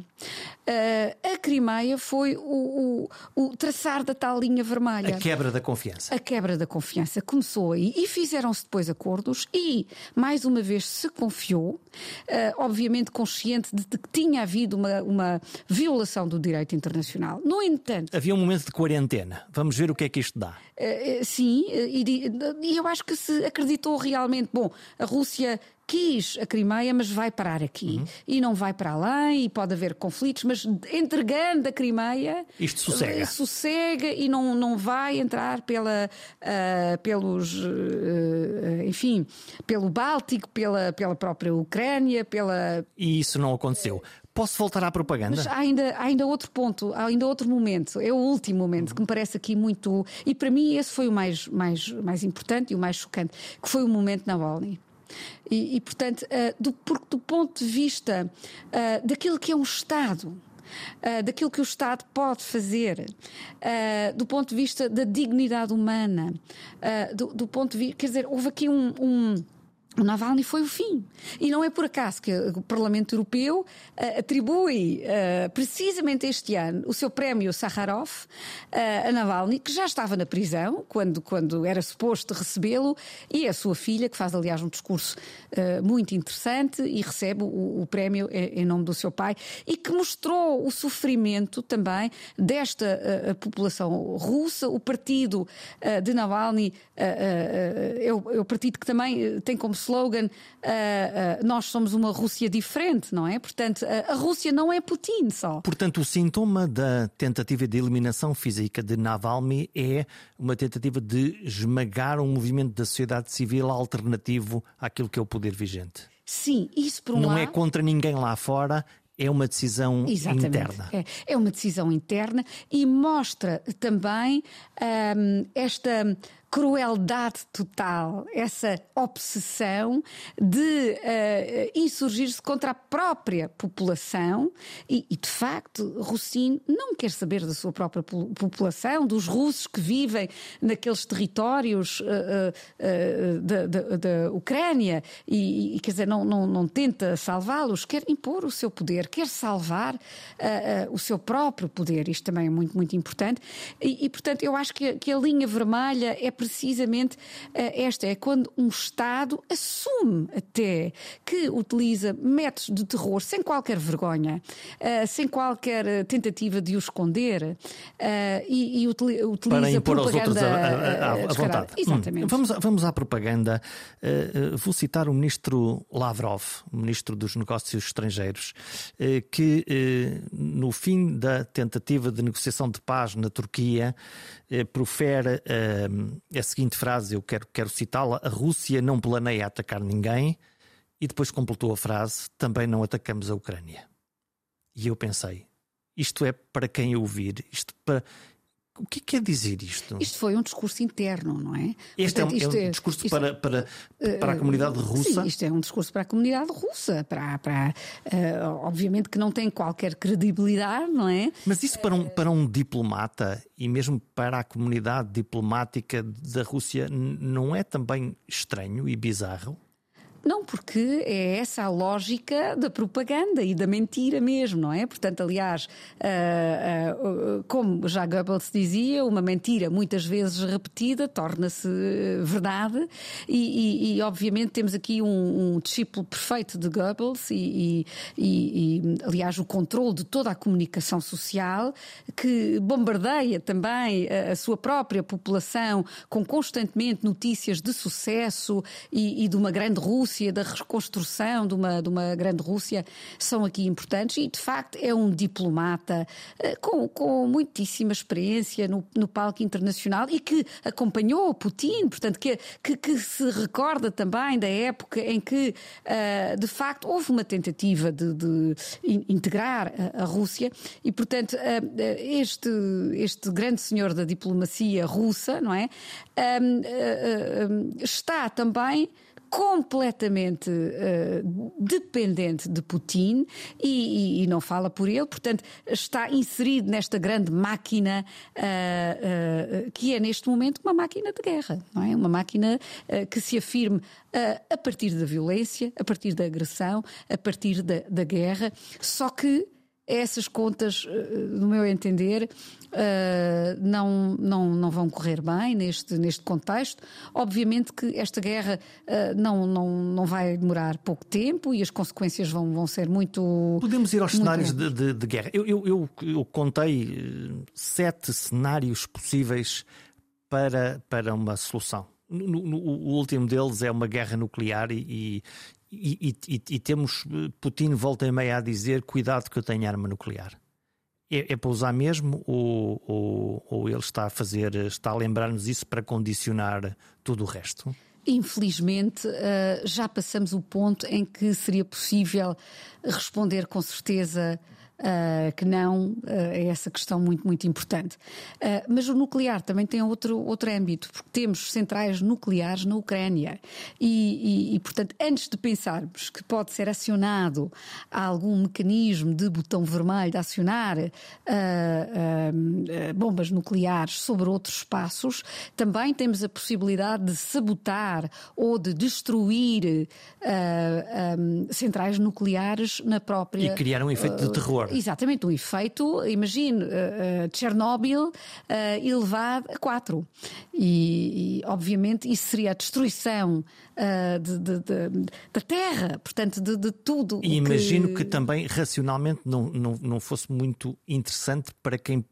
a Crimeia foi o, o, o, traçar da tal linha vermelha. A quebra da confiança. A quebra da confiança. Como começou aí e fizeram-se depois acordos e, mais uma vez, se confiou, uh, obviamente consciente de que tinha havido uma, uma violação do direito internacional. No entanto. Havia um momento de quarentena. Vamos ver o que é que isto dá. Uh, sim, e, e eu acho que se acreditou realmente. Bom, a Rússia quis a Crimeia, mas vai parar aqui. Uhum. E não vai para além, e pode haver conflitos, mas entregando a Crimeia. Isto sossega. Sossega e não, não vai entrar pela, uh, pelos. Uh, enfim, pelo Báltico, pela, pela própria Ucrânia, pela. E isso não aconteceu. Posso voltar à propaganda? Mas há ainda, há ainda outro ponto, há ainda outro momento, é o último momento que me parece aqui muito. E para mim esse foi o mais, mais, mais importante e o mais chocante, que foi o momento na Navalny. E, e portanto, uh, do, porque do ponto de vista uh, daquilo que é um Estado. Uh, daquilo que o Estado pode fazer, uh, do ponto de vista da dignidade humana, uh, do, do, ponto de vista. Quer dizer, houve aqui um, um o Navalny foi o fim. E não é por acaso que o Parlamento Europeu uh, atribui uh, precisamente este ano o seu prémio Sakharov uh, a Navalny, que já estava na prisão quando, quando era suposto recebê-lo, e a sua filha, que faz aliás um discurso muito interessante e recebe o, o prémio em, nome do seu pai, e que mostrou o sofrimento também desta população russa. O partido de Navalny é o, é o partido que também tem como slogan uh, uh, nós somos uma Rússia diferente, não é? Portanto, a Rússia não é Putin só. Portanto, o sintoma da tentativa de eliminação física de Navalny é uma tentativa de esmagar um movimento da sociedade civil alternativo àquilo que é o poder vigente. Sim, isso por um Não lado... é contra ninguém lá fora, é uma decisão Exatamente. interna. É, é, uma decisão interna e mostra também um, esta crueldade total, essa obsessão de uh, insurgir-se contra a própria população e, e, de facto, Rossini não quer saber da sua própria população, dos russos que vivem naqueles territórios uh, uh, da, da, da, Ucrânia e, e, quer dizer, não, não, não tenta salvá-los, quer impor o seu poder, quer salvar o seu próprio poder. Isto também é muito, muito importante. E, e portanto, eu acho que, que a linha vermelha é precisamente esta: é quando um Estado assume até que utiliza métodos de terror sem qualquer vergonha, sem qualquer tentativa de o esconder e, e utiliza para impor propaganda aos outros a, a, a, a vontade. Exatamente. Hum. Vamos, vamos à propaganda. vou citar o ministro Lavrov, o ministro dos Negócios Estrangeiros, que no fim da tentativa de negociação de paz na Turquia, eh, profere eh, a seguinte frase, eu quero, quero citá-la: a Rússia não planeia atacar ninguém, e depois completou a frase: também não atacamos a Ucrânia. E eu pensei, isto é para quem ouvir, isto para, o que quer dizer isto? Isto foi um discurso interno, não é? Este Portanto, é, um, é um discurso para, é, para, para a comunidade russa? Sim, isto é um discurso para a comunidade russa. Para, para, uh, obviamente que não tem qualquer credibilidade, não é? Mas isso para um, para um diplomata e mesmo para a comunidade diplomática da Rússia não é também estranho e bizarro? Não, porque é essa a lógica da propaganda e da mentira mesmo, não é? Portanto, aliás, uh, uh, como já Goebbels dizia, uma mentira muitas vezes repetida torna-se verdade e, e, e, obviamente temos aqui um, um, discípulo perfeito de Goebbels e, e, aliás, o controle de toda a comunicação social que bombardeia também a, a sua própria população com constantemente notícias de sucesso e, de uma grande Rússia Rússia, da reconstrução de uma, de uma grande Rússia, são aqui importantes e, de facto, é um diplomata eh, com, com muitíssima experiência no, no palco internacional e que acompanhou Putin, portanto, que, que, que se recorda também da época em que, uh, de facto, houve uma tentativa de, de integrar a, Rússia e, portanto, uh, este, este grande senhor da diplomacia russa, não é? Está também completamente uh, dependente de Putin e, e, e, não fala por ele, portanto, está inserido nesta grande máquina uh, uh, que é neste momento uma máquina de guerra, não é? Uma máquina que se afirme a partir da violência, a partir da agressão, a partir da, da guerra, só que essas contas, no meu entender, uh, não, não, não vão correr bem neste, neste contexto. Obviamente que esta guerra uh, não, não, não vai demorar pouco tempo e as consequências vão, vão ser muito. Podemos ir aos cenários de, de, de, guerra. Eu, eu, eu, eu contei eh, sete cenários possíveis para, para uma solução. No, no, o último deles é uma guerra nuclear e, e, e, e, temos Putin volta e meia a dizer cuidado que eu tenho arma nuclear é, é para usar mesmo ou, ou, ou ele está a fazer, está a lembrar-nos isso para condicionar tudo o resto? Infelizmente, eh, já passamos o ponto em que seria possível responder com certeza uh, que não uh, é essa questão muito, muito importante. Uh, mas o nuclear também tem outro, outro âmbito, porque temos centrais nucleares na Ucrânia. E, e, e, portanto, antes de pensarmos que pode ser acionado algum mecanismo de botão vermelho de acionar bombas nucleares sobre outros espaços, também temos a possibilidade de sabotar ou de destruir um, centrais nucleares na própria. E criar um efeito de terror. Exatamente, um efeito, imagine, uh, uh, Chernobyl uh, elevado a 4. E, e, obviamente, isso seria a destruição de, de, de, da Terra, portanto, de, tudo. E imagino que... que também, racionalmente, não, não, não fosse muito interessante para quem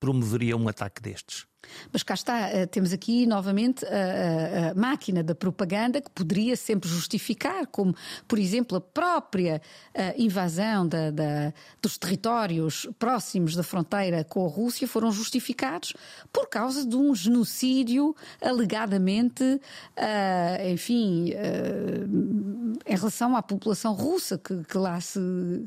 promoveria um ataque destes. Mas cá está, eh, temos aqui novamente a, a, máquina da propaganda que poderia sempre justificar, como, por exemplo, a própria eh, invasão da, da, dos territórios próximos da fronteira com a Rússia foram justificados por causa de um genocídio alegadamente, uh, enfim, em relação à população russa que, que, lá se,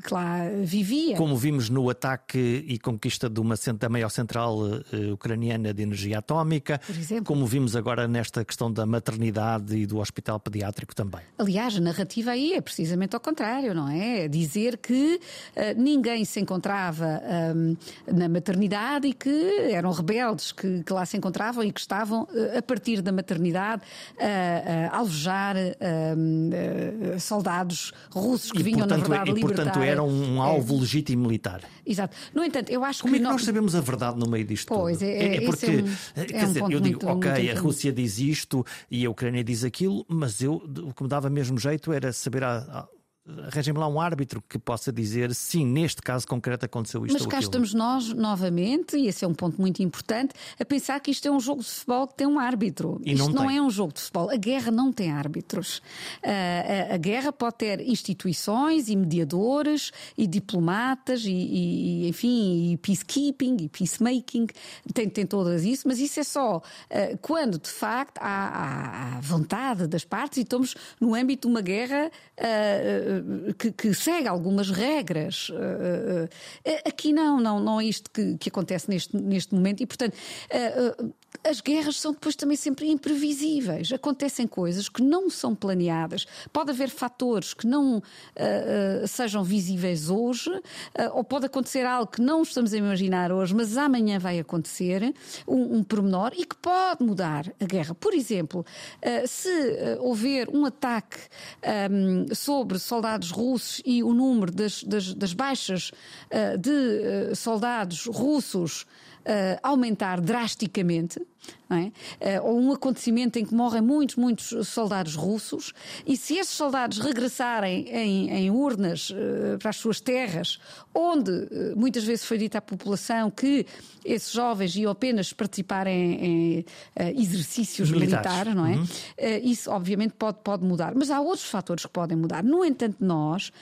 que lá vivia. Como vimos no ataque e conquista de uma da maior central uh, ucraniana de energia atómica, como vimos agora nesta questão da maternidade e do hospital pediátrico também. Aliás, a narrativa aí é precisamente ao contrário, não é? é dizer que uh, ninguém se encontrava um, na maternidade e que eram rebeldes que, que, lá se encontravam e que estavam, uh, a partir da maternidade, uh, a alvejar uh, soldados russos que e, vinham, portanto, na verdade, e, libertar... portanto, era um alvo é, legítimo militar. Exato. No entanto, eu acho Como que. Como é que nós sabemos a verdade no meio disto pois, tudo? É, é, é porque, um, quer dizer, eu digo, muito, ok, muito a Rússia diz isto e a Ucrânia diz aquilo, mas eu, o que me dava mesmo jeito era saber a, a arranjem lá um árbitro que possa dizer sim, neste caso concreto aconteceu isto Mas cá estamos nós, novamente, e esse é um ponto muito importante, a pensar que isto é um jogo de futebol que tem um árbitro. E isto não, não é um jogo de futebol. A guerra não tem árbitros. Uh, a, a, guerra pode ter instituições e mediadores e diplomatas e, e, enfim, e peacekeeping e peacemaking. Tem, tem todas isso, mas isso é só uh, quando, de facto, há, há, há, vontade das partes e estamos no âmbito de uma guerra uh, que, que, segue algumas regras. Eh, eh, aqui não, não, não é isto que, que acontece neste, neste momento e, portanto, eh, as guerras são depois também sempre imprevisíveis. Acontecem coisas que não são planeadas. Pode haver fatores que não uh, uh, sejam visíveis hoje, uh, ou pode acontecer algo que não estamos a imaginar hoje, mas amanhã vai acontecer, um, um pormenor, e que pode mudar a guerra. Por exemplo, se houver um ataque um, sobre soldados russos e o número das, das, das baixas de soldados russos aumentar drasticamente, é? ou um acontecimento em que morrem muitos, muitos soldados russos, e se esses soldados regressarem em, em urnas uh, para as suas terras, onde uh, muitas vezes foi dito à população que esses jovens iam apenas participar em, em uh, exercícios militares, militares não é? Uhum. isso obviamente pode, pode mudar, mas há outros fatores que podem mudar. No entanto, nós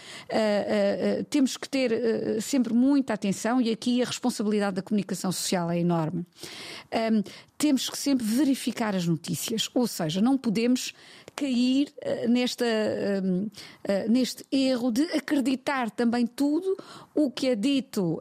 temos que ter sempre muita atenção, e aqui a responsabilidade da comunicação social é enorme. Um, temos que sempre verificar as notícias, ou seja, não podemos cair uh, nesta, uh, uh, neste erro de acreditar também tudo o que é dito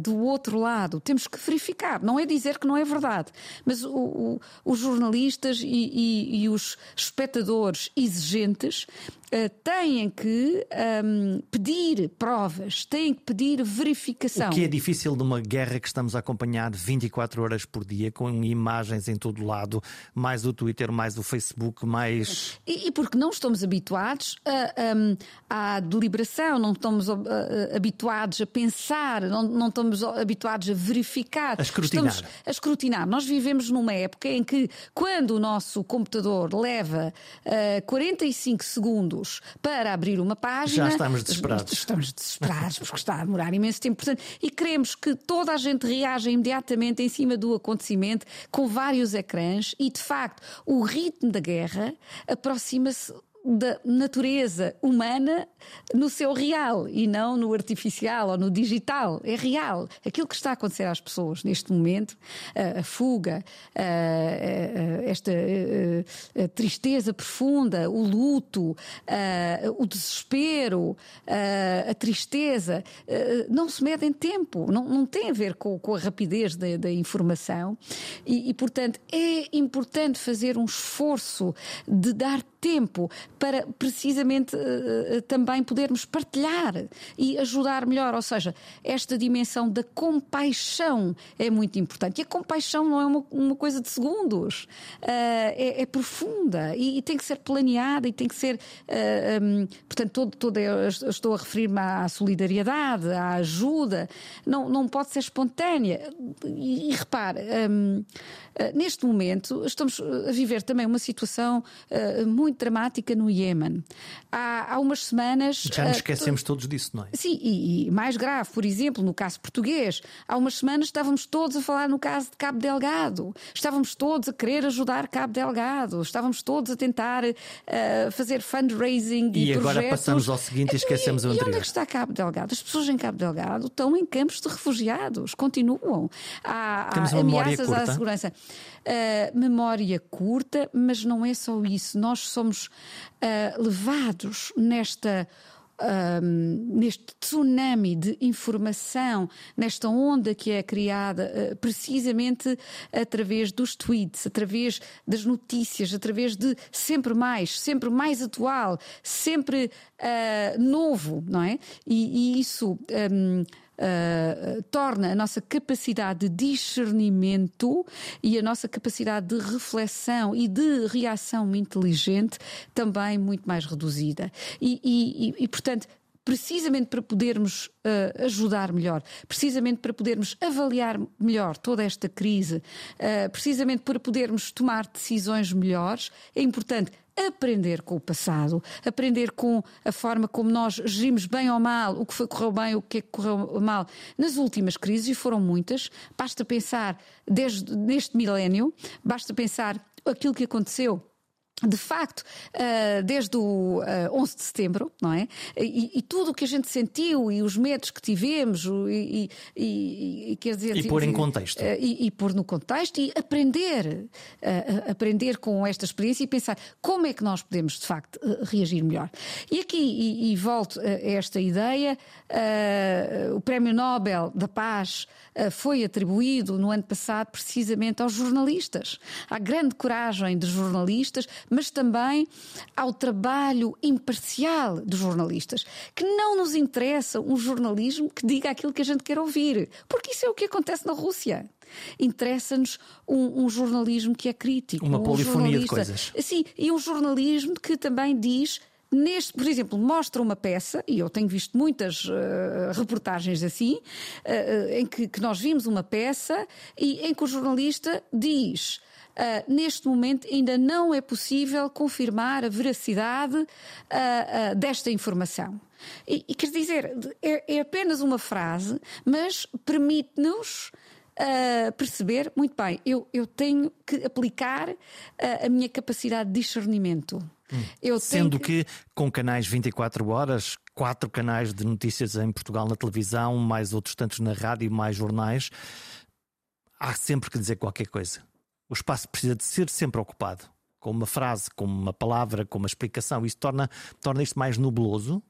do outro lado. Temos que verificar, não é dizer que não é verdade, mas o, o, os jornalistas e, e, e os espectadores exigentes Uh, têm que um, pedir provas, têm que pedir verificação. O que é difícil numa guerra que estamos a acompanhar 24 horas por dia, com imagens em todo lado, mais o Twitter, mais o Facebook, mais. E, e porque não estamos habituados a, um, à deliberação, não estamos uh, habituados a pensar, não, não, estamos habituados a verificar. A escrutinar. Estamos a escrutinar. Nós vivemos numa época em que, quando o nosso computador leva uh, 45 segundos para abrir uma página. Já estamos desesperados. Estamos desesperados porque está a demorar imenso tempo. Portanto, e queremos que toda a gente reaja imediatamente em cima do acontecimento com vários ecrãs e, de facto, o ritmo da guerra aproxima-se da natureza humana no seu real e não no artificial ou no digital. É real. Aquilo que está a acontecer às pessoas neste momento, a, fuga, esta tristeza profunda, o luto, o desespero, a tristeza, não se mede em tempo, não, não tem a ver com, com a rapidez da, da informação e, e, portanto, é importante fazer um esforço de dar tempo para precisamente uh, também podermos partilhar e ajudar melhor. Ou seja, esta dimensão da compaixão é muito importante. E a compaixão não é uma, uma coisa de segundos, uh, é, é, profunda e, e, tem que ser planeada e tem que ser. Portanto, todo, todo, estou a referir-me à solidariedade, à ajuda, não, não pode ser espontânea. E, e repare, neste momento estamos a viver também uma situação muito dramática no Iémen. Há, há umas semanas. Já nos esquecemos uh, todos disso, não é? Sim, e, e, mais grave, por exemplo, no caso português, há umas semanas estávamos todos a falar no caso de Cabo Delgado, estávamos todos a querer ajudar Cabo Delgado, estávamos todos a tentar uh, fazer fundraising e, e agora projetos. passamos ao seguinte e esquecemos e, o anterior. E onde é que está Cabo Delgado? As pessoas em Cabo Delgado estão em campos de refugiados, continuam. Há, há ameaças à segurança. Uh, memória curta, mas não é só isso. Nós somos uh, levados nesta. Um, neste tsunami de informação, nesta onda que é criada uh, precisamente através dos tweets, através das notícias, através de sempre mais, sempre mais atual, sempre uh, novo, não é? E, e isso um, uh, torna a nossa capacidade de discernimento e a nossa capacidade de reflexão e de reação inteligente também muito mais reduzida. E, e, e portanto, precisamente para podermos uh, ajudar melhor, precisamente para podermos avaliar melhor toda esta crise, uh, precisamente para podermos tomar decisões melhores, é importante aprender com o passado, aprender com a forma como nós gerimos bem ou mal, o que foi correu bem, o que é que correu mal nas últimas crises, e foram muitas. Basta pensar desde neste milénio, basta pensar aquilo que aconteceu de facto, eh, desde o 11 eh, de setembro, não é? E, e, tudo o que a gente sentiu e os medos que tivemos, e, e, e quer dizer. E pôr em contexto. Eh, e, pôr no contexto e aprender, aprender com esta experiência e pensar como é que nós podemos, de facto, reagir melhor. E aqui, e, volto a esta ideia, o Prémio Nobel da Paz foi atribuído no ano passado precisamente aos jornalistas. À grande coragem de jornalistas mas também ao trabalho imparcial dos jornalistas. Que não nos interessa um jornalismo que diga aquilo que a gente quer ouvir, porque isso é o que acontece na Rússia. Interessa-nos um, um, jornalismo que é crítico. Uma um polifonia de coisas. Sim, e um jornalismo que também diz neste, por exemplo, mostra uma peça, e eu tenho visto muitas uh, reportagens assim, uh, em que, que, nós vimos uma peça e em que o jornalista diz Uh, neste momento ainda não é possível confirmar a veracidade uh, uh, desta informação. E, e quer dizer, é, é, apenas uma frase, mas permite-nos perceber, muito bem, eu, eu tenho que aplicar a minha capacidade de discernimento. Hum. Sendo que... que com canais 24 horas, quatro canais de notícias em Portugal na televisão, mais outros tantos na rádio, mais jornais, há sempre que dizer qualquer coisa o espaço precisa de ser sempre ocupado. Com uma frase, com uma palavra, com uma explicação. Isso torna, torna isto mais nubloso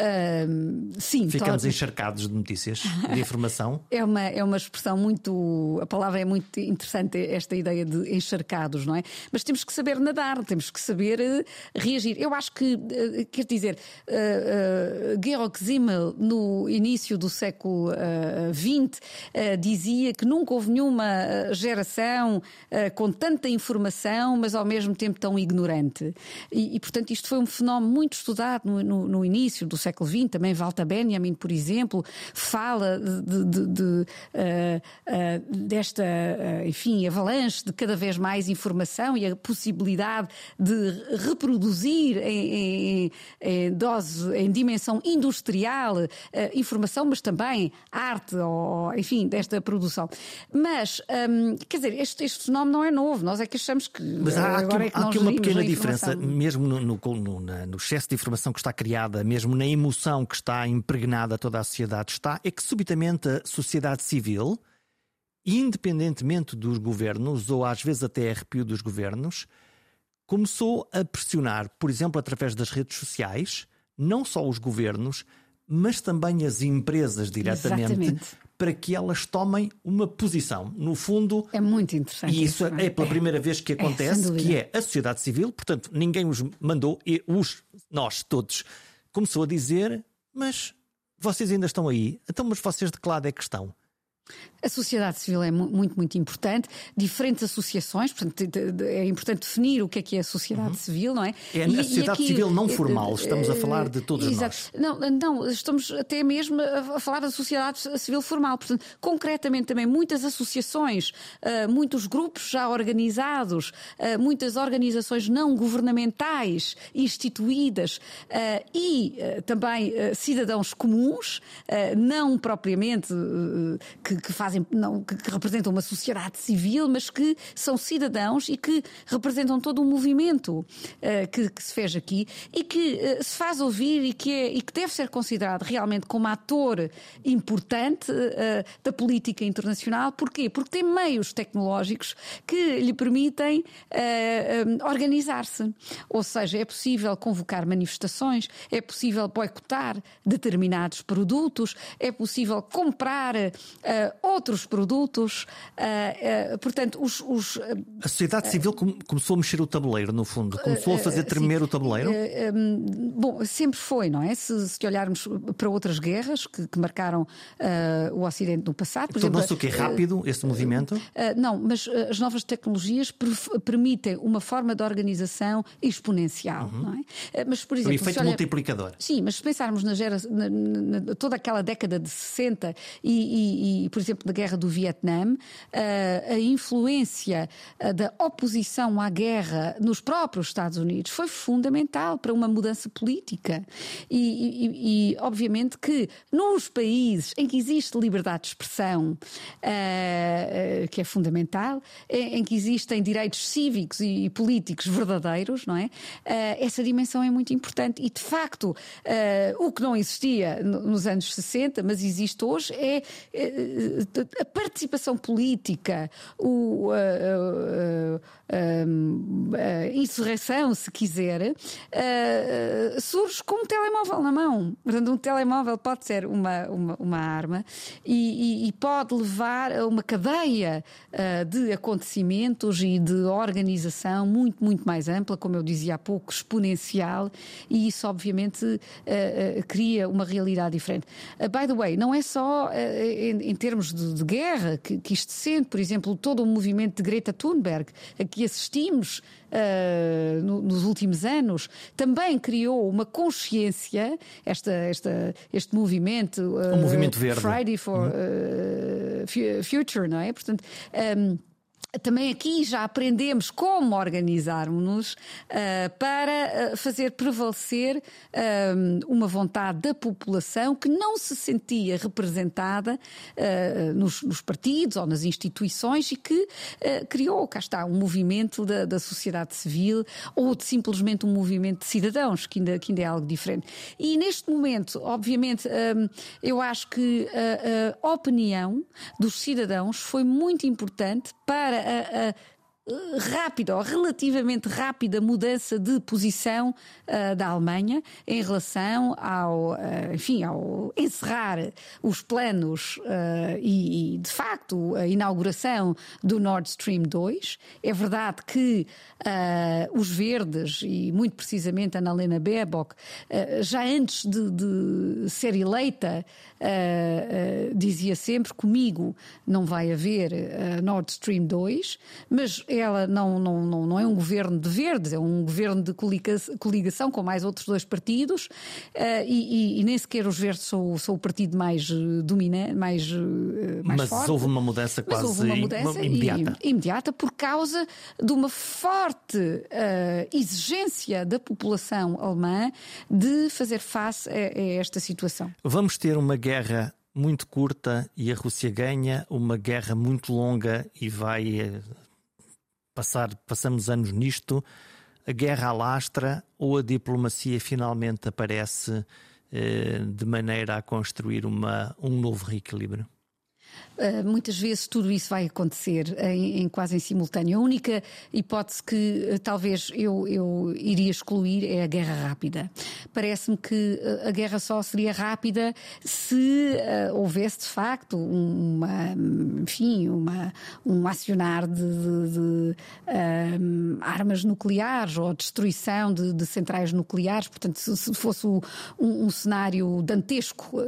Uh, sim, ficamos encharcados de notícias, de informação. é uma é uma expressão muito, a palavra é muito interessante esta ideia de encharcados, não é? Mas temos que saber nadar, temos que saber uh, reagir. Eu acho que uh, quer dizer, uh, Georg Simmel no início do século XX dizia que nunca houve nenhuma geração com tanta informação, mas ao mesmo tempo tão ignorante. E, e portanto isto foi um fenómeno muito estudado no, no, no início início do século XX, também Walter Benjamin, por exemplo, fala de, de, de, uh, uh, desta, uh, enfim, avalanche de cada vez mais informação e a possibilidade de reproduzir em, em, em dose, em dimensão industrial, informação, mas também arte, ou, enfim, desta produção. Mas, um, quer dizer, este, este fenómeno não é novo, nós é que achamos que. Mas há, agora aqui, é que há aqui uma pequena diferença, mesmo no, no, no, no excesso de informação que está criada, mesmo mesmo na emoção que está impregnada toda a sociedade está, é que subitamente a sociedade civil, independentemente dos governos, ou às vezes até arrepio dos governos, começou a pressionar, por exemplo, através das redes sociais, não só os governos, mas também as empresas diretamente, Exatamente. para que elas tomem uma posição. No fundo. É muito interessante. E isso, é? é pela primeira vez que é, acontece, é, que é a sociedade civil, portanto, ninguém os mandou, e os, nós todos começou a dizer: Mas vocês ainda estão aí? Então, mas vocês de que lado é que estão? A sociedade civil é muito, muito importante. Diferentes associações, portanto, é importante definir o que é que é a sociedade uhum. civil, não é? É a e, sociedade aqui, civil não formal, estamos a falar de todos exato. nós. Não, não, estamos até mesmo a falar da sociedade civil formal. Portanto, concretamente também muitas associações, uh, muitos grupos já organizados, uh, muitas organizações não governamentais instituídas e também cidadãos comuns, não propriamente que que, fazem, não, que, que, representam uma sociedade civil, mas que são cidadãos e que representam todo um movimento uh, que, que, se fez aqui e que uh, se faz ouvir e que, é, e que deve ser considerado realmente como ator importante uh, da política internacional. Porquê? Porque tem meios tecnológicos que lhe permitem organizar-se. Ou seja, é possível convocar manifestações, é possível boicotar determinados produtos, é possível comprar ou outros produtos. Uh, uh, portanto, os, os, a sociedade civil começou a mexer o tabuleiro, no fundo, começou a fazer tremer sim, o tabuleiro. Um, bom, sempre foi, não é? Se, se olharmos para outras guerras que, que marcaram o Ocidente no passado, Tornou-se o que rápido esse movimento? não, mas as novas tecnologias permitem uma forma de organização exponencial, uhum. não é? Mas, por exemplo, o efeito multiplicador. Sim, mas se pensarmos na, gera... na, na, toda aquela década de 60 e, e, e por exemplo, na guerra do Vietnã, a influência da oposição à guerra nos próprios Estados Unidos foi fundamental para uma mudança política. E, e, e obviamente que nos países em que existe liberdade de expressão, uh, que é fundamental, em, que existem direitos cívicos e, políticos verdadeiros, não é? Essa dimensão é muito importante. E de facto, o que não existia nos anos 60, mas existe hoje, é a participação política, o, a insurreição, se quiser, surge com um telemóvel na mão. Portanto, um telemóvel pode ser uma, uma, uma arma e, e, e, pode levar a uma cadeia de acontecimentos e de organização muito, muito mais ampla, como eu dizia há pouco, exponencial, e isso, obviamente, cria uma realidade diferente. by the way, não é só em, em termos de, de guerra que, que isto sente, por exemplo, todo o movimento de Greta Thunberg, a que assistimos uh, no, nos últimos anos, também criou uma consciência, esta, esta, este movimento, uh, movimento verde. Friday for uhum. Future, não é? Portanto. Um, também aqui já aprendemos como organizarmos-nos uh, para uh, fazer prevalecer uh, uma vontade da população que não se sentia representada nos, nos, partidos ou nas instituições e que criou, cá está, um movimento da, da, sociedade civil ou de simplesmente um movimento de cidadãos, que ainda, que ainda é algo diferente. E neste momento, obviamente, eu acho que a, a opinião dos cidadãos foi muito importante para a, rápida ou relativamente rápida mudança de posição uh, da Alemanha em relação ao, uh, enfim, ao encerrar os planos uh, e, e, de facto, a inauguração do Nord Stream 2. É verdade que os verdes, e muito precisamente a Annalena Baerbock, já antes de, de ser eleita, dizia sempre comigo não vai haver Nord Stream 2, mas ela não, não, não, não é um governo de verdes, é um governo de coligação com mais outros dois partidos uh, e, e, e, nem sequer os verdes são, são o partido mais eh, dominante, mais, uh, mais Mas forte. houve uma mudança quase houve uma mudança imediata. Imediata por causa de uma forte uh, exigência da população alemã de fazer face a, a esta situação. Vamos ter uma guerra muito curta e a Rússia ganha, uma guerra muito longa e vai passar, passamos anos nisto, a guerra alastra ou a diplomacia finalmente aparece eh, de maneira a construir uma, um novo reequilíbrio? Uh, muitas vezes tudo isso vai acontecer em, em, quase em simultâneo. A única hipótese que uh, talvez eu, eu, iria excluir é a guerra rápida. Parece-me que uh, a guerra só seria rápida se houvesse de facto uma, enfim, uma, um acionar de, de, de armas nucleares ou destruição de, de centrais nucleares. Portanto, se, se fosse um, um, cenário dantesco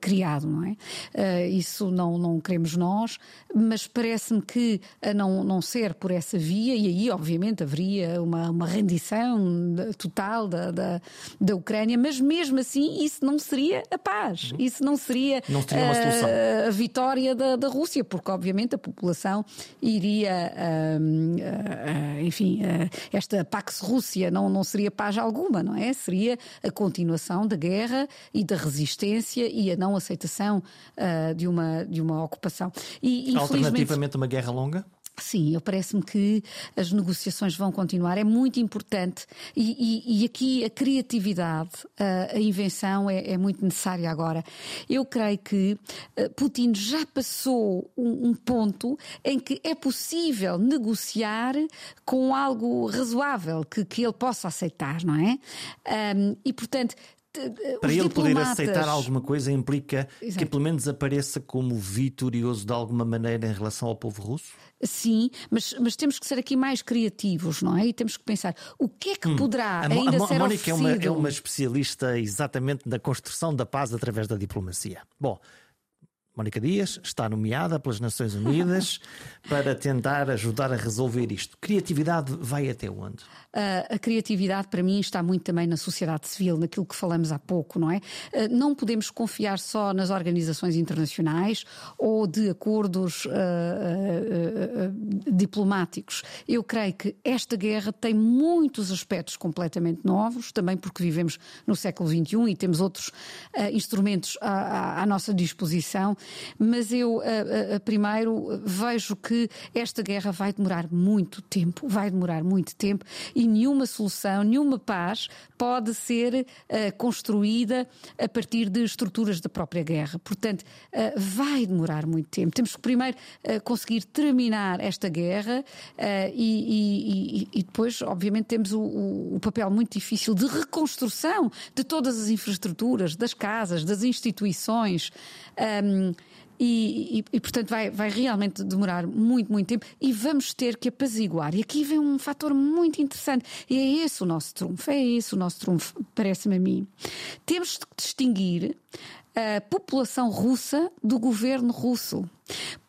criado, não é? isso não não, queremos nós, mas parece-me que a não, não ser por essa via, e aí obviamente haveria uma, uma rendição total da, da, da Ucrânia, mas mesmo assim isso não seria a paz, uhum. isso não seria, não seria a, eh, a, vitória da, da Rússia, porque obviamente a população iria, uh, uh, enfim, uh, esta Pax Rússia não, não seria paz alguma, não é? Seria a continuação da guerra e da resistência e a não aceitação de, uma, de uma uma ocupação. E, Alternativamente, uma guerra longa? Sim, eu parece-me que as negociações vão continuar. É muito importante e, e, e aqui a criatividade, a, a invenção é, é, muito necessária agora. Eu creio que uh, Putin já passou um, um, ponto em que é possível negociar com algo razoável que, que ele possa aceitar, não é? Um, e portanto Para ele poder aceitar alguma coisa implica Exato. que pelo menos apareça como vitorioso de alguma maneira em relação ao povo russo? Sim, mas, mas temos que ser aqui mais criativos, não é? E temos que pensar o que é que hum. poderá a, ainda a, ser a Mónica é uma, é uma especialista exatamente na construção da paz através da diplomacia. Bom, Mónica Dias está nomeada pelas Nações Unidas para tentar ajudar a resolver isto. Criatividade vai até onde? Uh, a criatividade, para mim, está muito também na sociedade civil, naquilo que falamos há pouco, não é? Uh, não podemos confiar só nas organizações internacionais ou de acordos uh, diplomáticos. Eu creio que esta guerra tem muitos aspectos completamente novos, também porque vivemos no século XXI e temos outros instrumentos à, à, à nossa disposição mas eu primeiro vejo que esta guerra vai demorar muito tempo, vai demorar muito tempo e nenhuma solução, nenhuma paz pode ser construída a partir de estruturas da própria guerra. Portanto, vai demorar muito tempo. Temos que primeiro conseguir terminar esta guerra e, e, e depois, obviamente, temos o, o papel muito difícil de reconstrução de todas as infraestruturas, das casas, das instituições. Um, e, e, e, portanto vai, vai realmente demorar muito, muito tempo e vamos ter que apaziguar. E aqui vem um fator muito interessante, e é esse o nosso trunfo, é esse o nosso trunfo, parece-me a mim. Temos de distinguir a população russa do governo russo.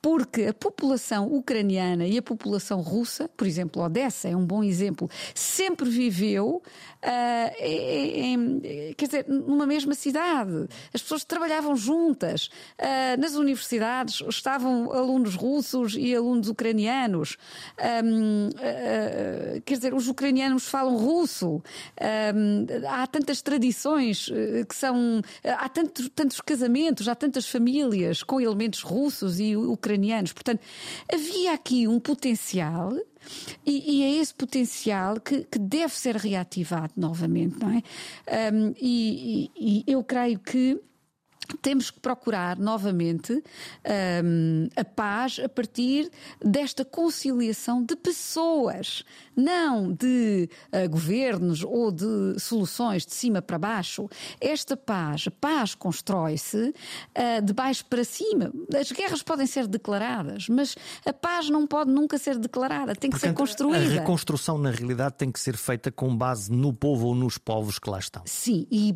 Porque a população ucraniana e a população russa, por exemplo, Odessa é um bom exemplo, sempre viveu uh, em, quer dizer, numa mesma cidade. As pessoas trabalhavam juntas. Uh, nas universidades estavam alunos russos e alunos ucranianos. Um, uh, ah, quer dizer, os ucranianos falam russo. Um, há tantas tradições que são. Há tantos, tantos casamentos, há tantas famílias com elementos russos e ucranianos. Portanto, havia aqui um potencial. E, e, é esse potencial que, que, deve ser reativado novamente, não é? Um, e, e, e eu creio que temos que procurar novamente um, a paz a partir desta conciliação de pessoas, não de uh, governos ou de soluções de cima para baixo. Esta paz, a paz constrói-se uh, de baixo para cima. As guerras podem ser declaradas, mas a paz não pode nunca ser declarada, tem que Portanto, ser construída. A reconstrução, na realidade, tem que ser feita com base no povo ou nos povos que lá estão. Sim, e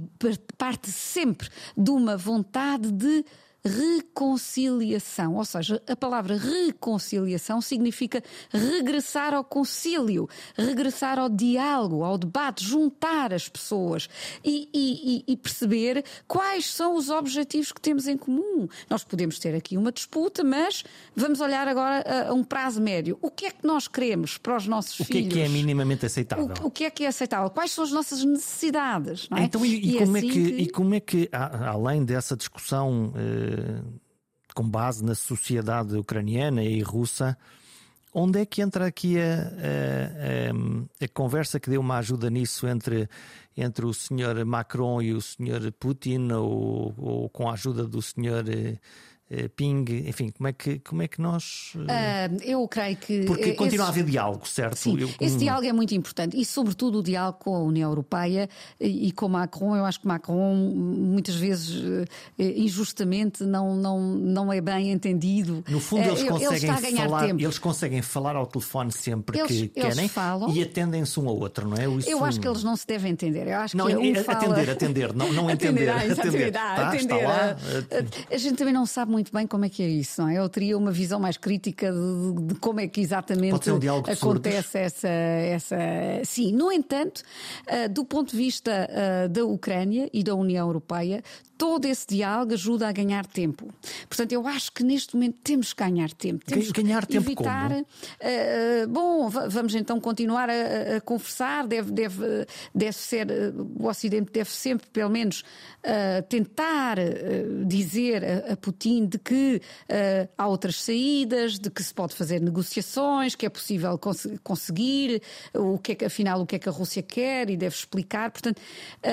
parte sempre de uma vontade de reconciliação. Ou seja, a palavra reconciliação significa regressar ao concílio, regressar ao diálogo, ao debate, juntar as pessoas e, e, e, perceber quais são os objetivos que temos em comum. Nós podemos ter aqui uma disputa, mas vamos olhar agora a, um prazo médio. O que é que nós queremos para os nossos o filhos? O que é que é minimamente aceitável? O, o, que é que é aceitável? Quais são as nossas necessidades? É? Então, e, como, é assim é que, que... e como é que, além dessa discussão. Com base na sociedade ucraniana e russa, onde é que entra aqui a, a, a, a, conversa que deu uma ajuda nisso entre, entre o senhor Macron e o senhor Putin, ou, ou com a ajuda do senhor eh, ping, enfim, como é que, como é que nós. Uh, eu creio que. Porque continua esse... a haver diálogo, certo? Sim, eu, esse diálogo é muito importante e, sobretudo, o diálogo com a União Europeia e, com Macron. Eu acho que Macron, muitas vezes, injustamente, não, não, não é bem entendido. No fundo, eles conseguem, ele falar, tempo. eles conseguem falar ao telefone sempre eles, que eles querem falam, e atendem-se um ao outro, não é? Isso... Eu acho que eles não se devem entender. Eu acho não, que um fala... atender, atender, não, não entender. atender, atender. Tá, atender. Está lá. A gente também não sabe muito muito bem como é que é isso, não é? Eu teria uma visão mais crítica de, de como é que exatamente um acontece essa, essa. Sim, no entanto, uh, do ponto de vista uh, da Ucrânia e da União Europeia, todo esse diálogo ajuda a ganhar tempo. Portanto, eu acho que neste momento temos que ganhar tempo. Temos ganhar que tempo evitar. Como? Uh, bom, vamos então continuar a, a, conversar. Deve, deve, deve ser. O Ocidente deve sempre, pelo menos, uh, tentar uh, dizer a, a, Putin de que há outras saídas, de que se pode fazer negociações, que é possível cons conseguir, o que é que, afinal, o que é que a Rússia quer e deve explicar. Portanto,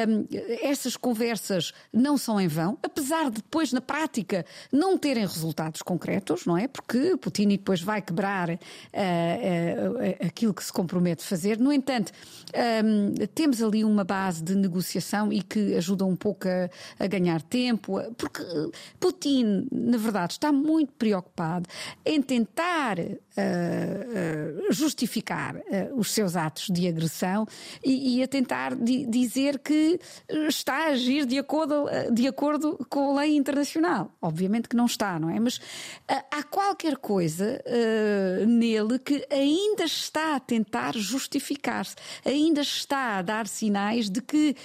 um, essas conversas não são em vão, apesar de depois na prática não terem resultados concretos, não é? Porque Putin depois vai quebrar uh, uh, aquilo que se compromete a fazer. No entanto, um, temos ali uma base de negociação e que ajuda um pouco a, a ganhar tempo, porque Putin, na verdade, está muito preocupado em tentar uh, justificar os seus atos de agressão e, e a tentar di dizer que está a agir de acordo, de acordo com a lei internacional. Obviamente que não está, não é? Mas há qualquer coisa nele que ainda está a tentar justificar-se, ainda está a dar sinais de que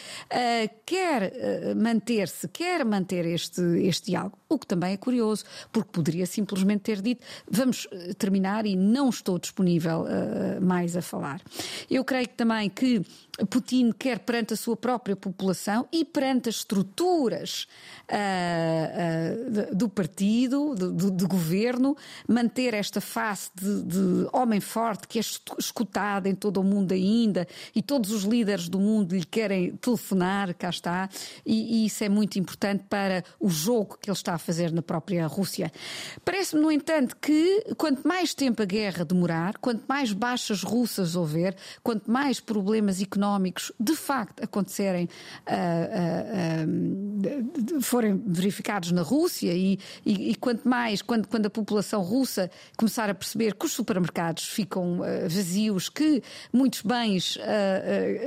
quer manter-se, quer manter este, este diálogo. O que também é curioso, porque poderia simplesmente ter dito: vamos terminar e não estou disponível mais a falar. Eu creio também que Putin quer perante a sua própria população e perante as estruturas uh, uh, do partido, do, do, do, governo, manter esta face de, de, homem forte que é escutado em todo o mundo ainda e todos os líderes do mundo lhe querem telefonar, cá está, e, e isso é muito importante para o jogo que ele está a fazer na própria Rússia. Parece-me, no entanto, que quanto mais tempo a guerra demorar, quanto mais baixas russas houver, quanto mais problemas económicos de facto acontecerem, uh, uh, uh, forem verificados na Rússia e, e, e, quanto mais, quando, quando a população russa começar a perceber que os supermercados ficam vazios, que muitos bens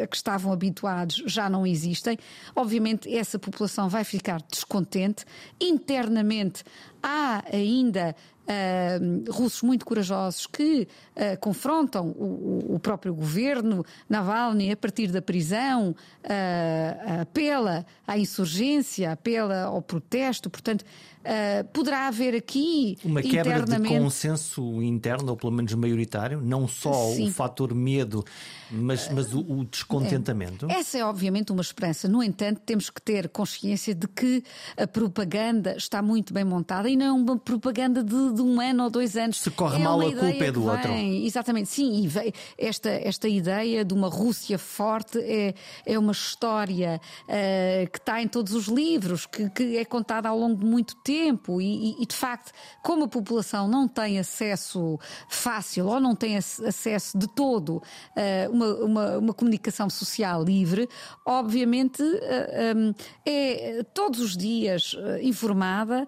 a que estavam habituados já não existem, obviamente essa população vai ficar descontente. Internamente há ainda uh, russos muito corajosos que uh, confrontam o, o, próprio governo Navalny a partir da prisão, uh, apela à insurgência, apela ao protesto, portanto. Uh, poderá haver aqui uma quebra de consenso interno, ou pelo menos maioritário, não só Sim. o fator medo, mas, mas o, o descontentamento? É. Essa é obviamente uma esperança. No entanto, temos que ter consciência de que a propaganda está muito bem montada e não é uma propaganda de, de um ano ou dois anos. Se corre é mal, a culpa é do outro. Exatamente, sim. E veio esta, esta ideia de uma Rússia forte é, é uma história uh, que está em todos os livros, que, que é contada ao longo de muito tempo. E, e, de facto, como a população não tem acesso fácil ou não tem acesso de todo uh, uma, uma, uma, comunicação social livre, obviamente eh, um, é todos os dias informada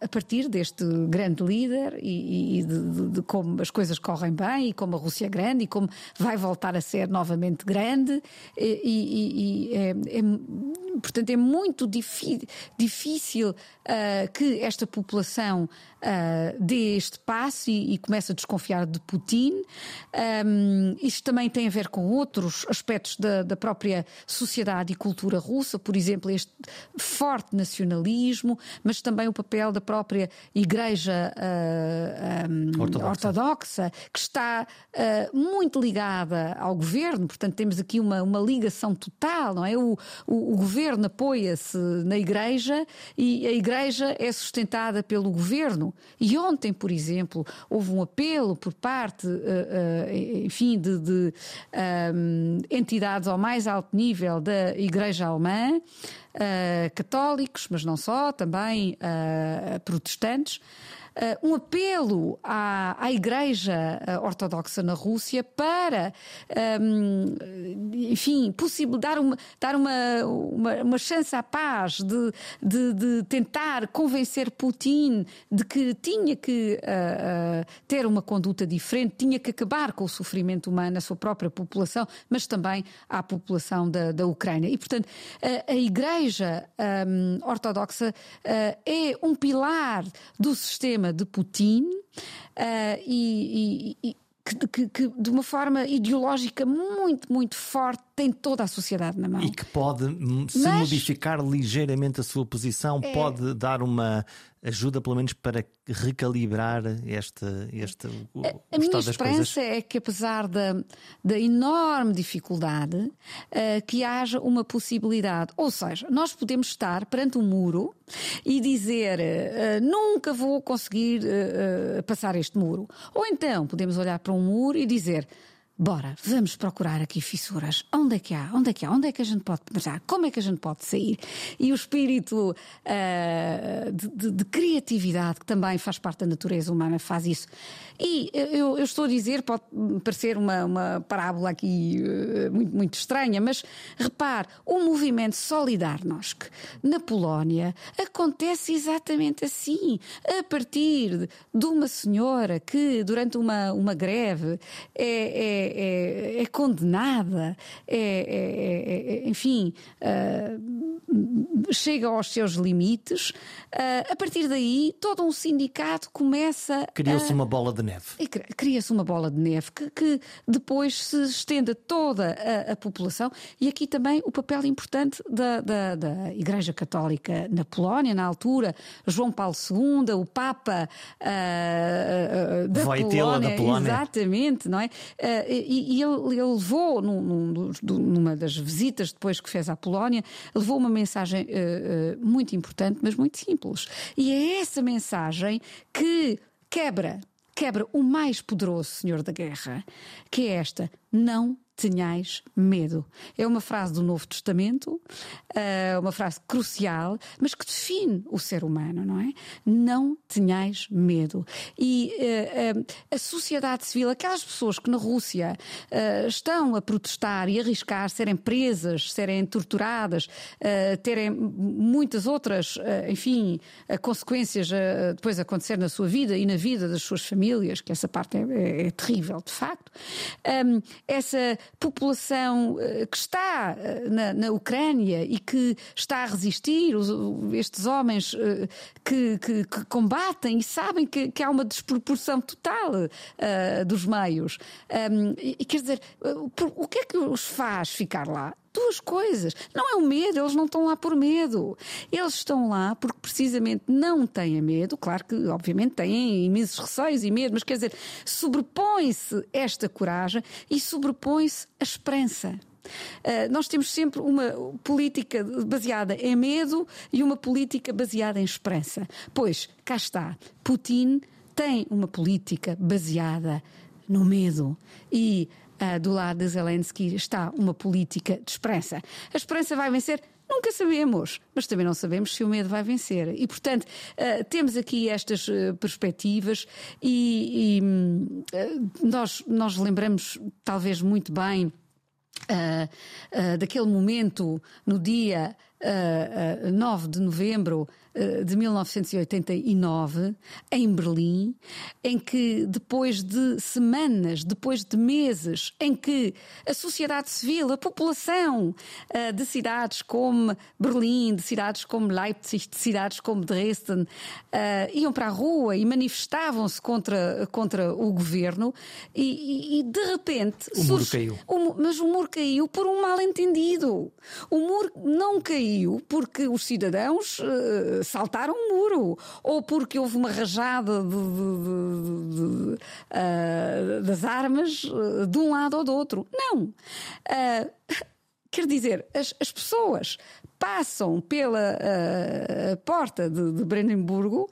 a partir deste grande líder e, e de, de, como as coisas correm bem e como a Rússia é grande e como vai voltar a ser novamente grande e, e, e é, é, portanto é muito difícil uh, que esta população uh, dê este passo e, e comece a desconfiar de Putin. Um, isto também tem a ver com outros aspectos da, da própria sociedade e cultura russa, por exemplo, este forte nacionalismo, mas também o papel da própria Igreja uh, um, ortodoxa. ortodoxa. que está uh, muito ligada ao governo, portanto, temos aqui uma, uma ligação total, não é? O, o, o governo apoia-se na Igreja e a Igreja é sustentada pelo governo. E ontem, por exemplo, houve um apelo por parte, uh, uh, enfim, de, de um, entidades ao mais alto nível da Igreja Alemã, uh, católicos, mas não só, também protestantes um apelo à, à Igreja eh, Ortodoxa na Rússia para, um, ehm, enfim, possível, dar, uma, dar uma, uma, uma chance à paz, de, de, de, tentar convencer Putin de que tinha que uh, uh, ter uma conduta diferente, tinha que acabar com o sofrimento humano na sua própria população, mas também à população da, da Ucrânia. E, portanto, a, a Igreja um, ehm, Ortodoxa é um pilar do sistema de Putin uh, e, e, e que, que, de uma forma ideológica muito, muito forte tem toda a sociedade na mão. E que pode, se Mas, modificar ligeiramente a sua posição, é... pode dar uma ajuda, pelo menos, para recalibrar este, este o, a, a minha esperança é que, apesar da, da enorme dificuldade, uh, que haja uma possibilidade. Ou seja, nós podemos estar perante um muro e dizer uh, nunca vou conseguir uh, passar este muro. Ou então podemos olhar para um muro e dizer bora, vamos procurar aqui fissuras. Onde é que há? Onde é que há? Onde é que a gente pode penetrar? Como é que a gente pode sair? E o espírito uh, de, de, de, criatividade, que também faz parte da natureza humana, faz isso. E eu, eu estou a dizer, pode parecer uma, uma parábola aqui uh, muito, muito estranha, mas repare, o movimento Solidarnosc na Polónia acontece exatamente assim, a partir de uma senhora que, durante uma, uma greve, é, é é, é, condenada, é, é, é enfim, uh, chega aos seus limites. Uh, a partir daí, todo um sindicato começa. Cria-se uma bola de neve. Cria-se uma bola de neve que, que, depois se estende a toda a, a, população. E aqui também o papel importante da, da, da, Igreja Católica na Polónia, na altura, João Paulo II, o Papa uh, da, Polónia, da Polónia. Exatamente, não é? e, e ele, ele, levou, num, num, numa das visitas depois que fez à Polónia, levou uma mensagem uh, uh, muito importante, mas muito simples. E é essa mensagem que quebra, quebra o mais poderoso Senhor da Guerra, que é esta: não tenhais medo. É uma frase do Novo Testamento, eh, uma frase crucial, mas que define o ser humano, não é? Não tenhais medo. E uh, uh, a sociedade civil, aquelas pessoas que na Rússia estão a protestar e arriscar serem presas, serem torturadas, terem muitas outras, enfim, consequências a depois acontecer na sua vida e na vida das suas famílias, que essa parte é, é, é terrível, de facto. Essa população eh, que está eh, na, na Ucrânia e que está a resistir, estes homens eh, que, que, que, combatem e sabem que, que há uma desproporção total dos meios. E quer dizer, o que é que os faz ficar lá? Duas coisas. Não é o medo, eles não estão lá por medo. Eles estão lá porque precisamente não têm medo. Claro que, obviamente, têm imensos receios e medo, mas quer dizer, sobrepõe-se esta coragem e sobrepõe-se a esperança. Uh, nós temos sempre uma política baseada em medo e uma política baseada em esperança. Pois, cá está, Putin tem uma política baseada no medo e uh, do lado de Zelensky está uma política de esperança. A esperança vai vencer? Nunca sabemos, mas também não sabemos se o medo vai vencer. E, portanto, uh, temos aqui estas uh, perspectivas e, e uh, nós, nós lembramos talvez muito bem daquele momento no dia 9 de novembro de 1989, em Berlim, em que depois de semanas, depois de meses, em que a sociedade civil, a população uh, de cidades como Berlim, de cidades como Leipzig, de cidades como Dresden, uh, iam para a rua e manifestavam-se contra, contra o governo e, e, e de repente. O muro caiu. O, mas o muro caiu por um mal-entendido. O muro não caiu porque os cidadãos saltaram um muro, ou porque houve uma rajada de, de, de, uh, das armas uh, de um lado ou do outro. Não. Uh, quer dizer, as, as pessoas passam pela uh, porta de, de uh,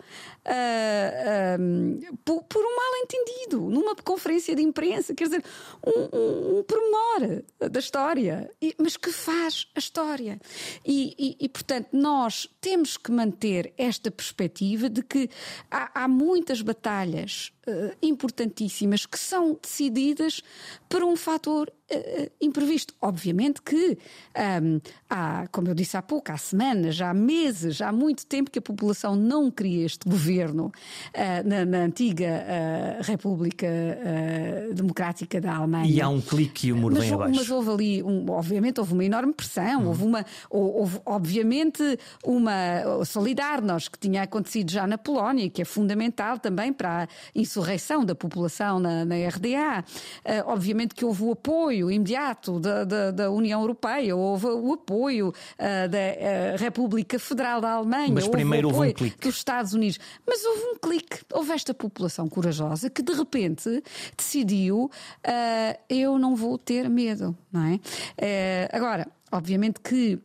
um, por, por, um mal-entendido, numa conferência de imprensa, quer dizer, um, um, um pormenor da história, e, mas que faz a história. E, e, e, portanto, nós temos que manter esta perspectiva de que há, há muitas batalhas uh, importantíssimas que são decididas por um fator imprevisto. Obviamente que há, como eu disse há pouco, há semanas, há meses, há muito tempo que a população não queria este governo uh, na, na, antiga República Democrática da Alemanha. E há um clique e o muro mas, vem abaixo. Mas houve ali, um, obviamente, houve uma enorme pressão, hum. houve uma, houve, obviamente, uma solidarnos que tinha acontecido já na Polónia, que é fundamental também para a insurreição da população na, na RDA. Uh, obviamente que houve o apoio imediato da, da, da, União Europeia, houve o apoio uh, uh, da uh, República Federal da Alemanha, Mas primeiro houve um clique. dos Estados Unidos. Mas houve um clique, houve esta população corajosa que de repente decidiu: eu não vou ter medo, não é? agora, Obviamente que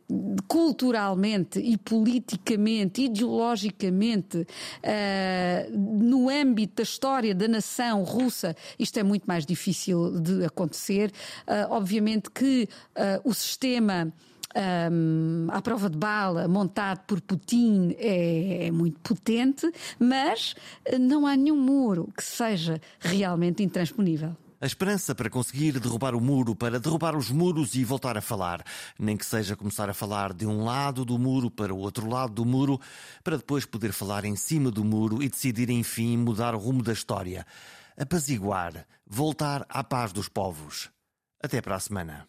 culturalmente e politicamente, ideologicamente, uh, no âmbito da história da nação russa, isto é muito mais difícil de acontecer. Uh, obviamente que uh, o sistema. Um, à prova de bala montado por Putin é, é, muito potente, mas não há nenhum muro que seja realmente intransponível. A esperança para conseguir derrubar o muro, para derrubar os muros e voltar a falar. Nem que seja começar a falar de um lado do muro para o outro lado do muro, para depois poder falar em cima do muro e decidir, enfim, mudar o rumo da história. Apaziguar, voltar à paz dos povos. Até para a semana.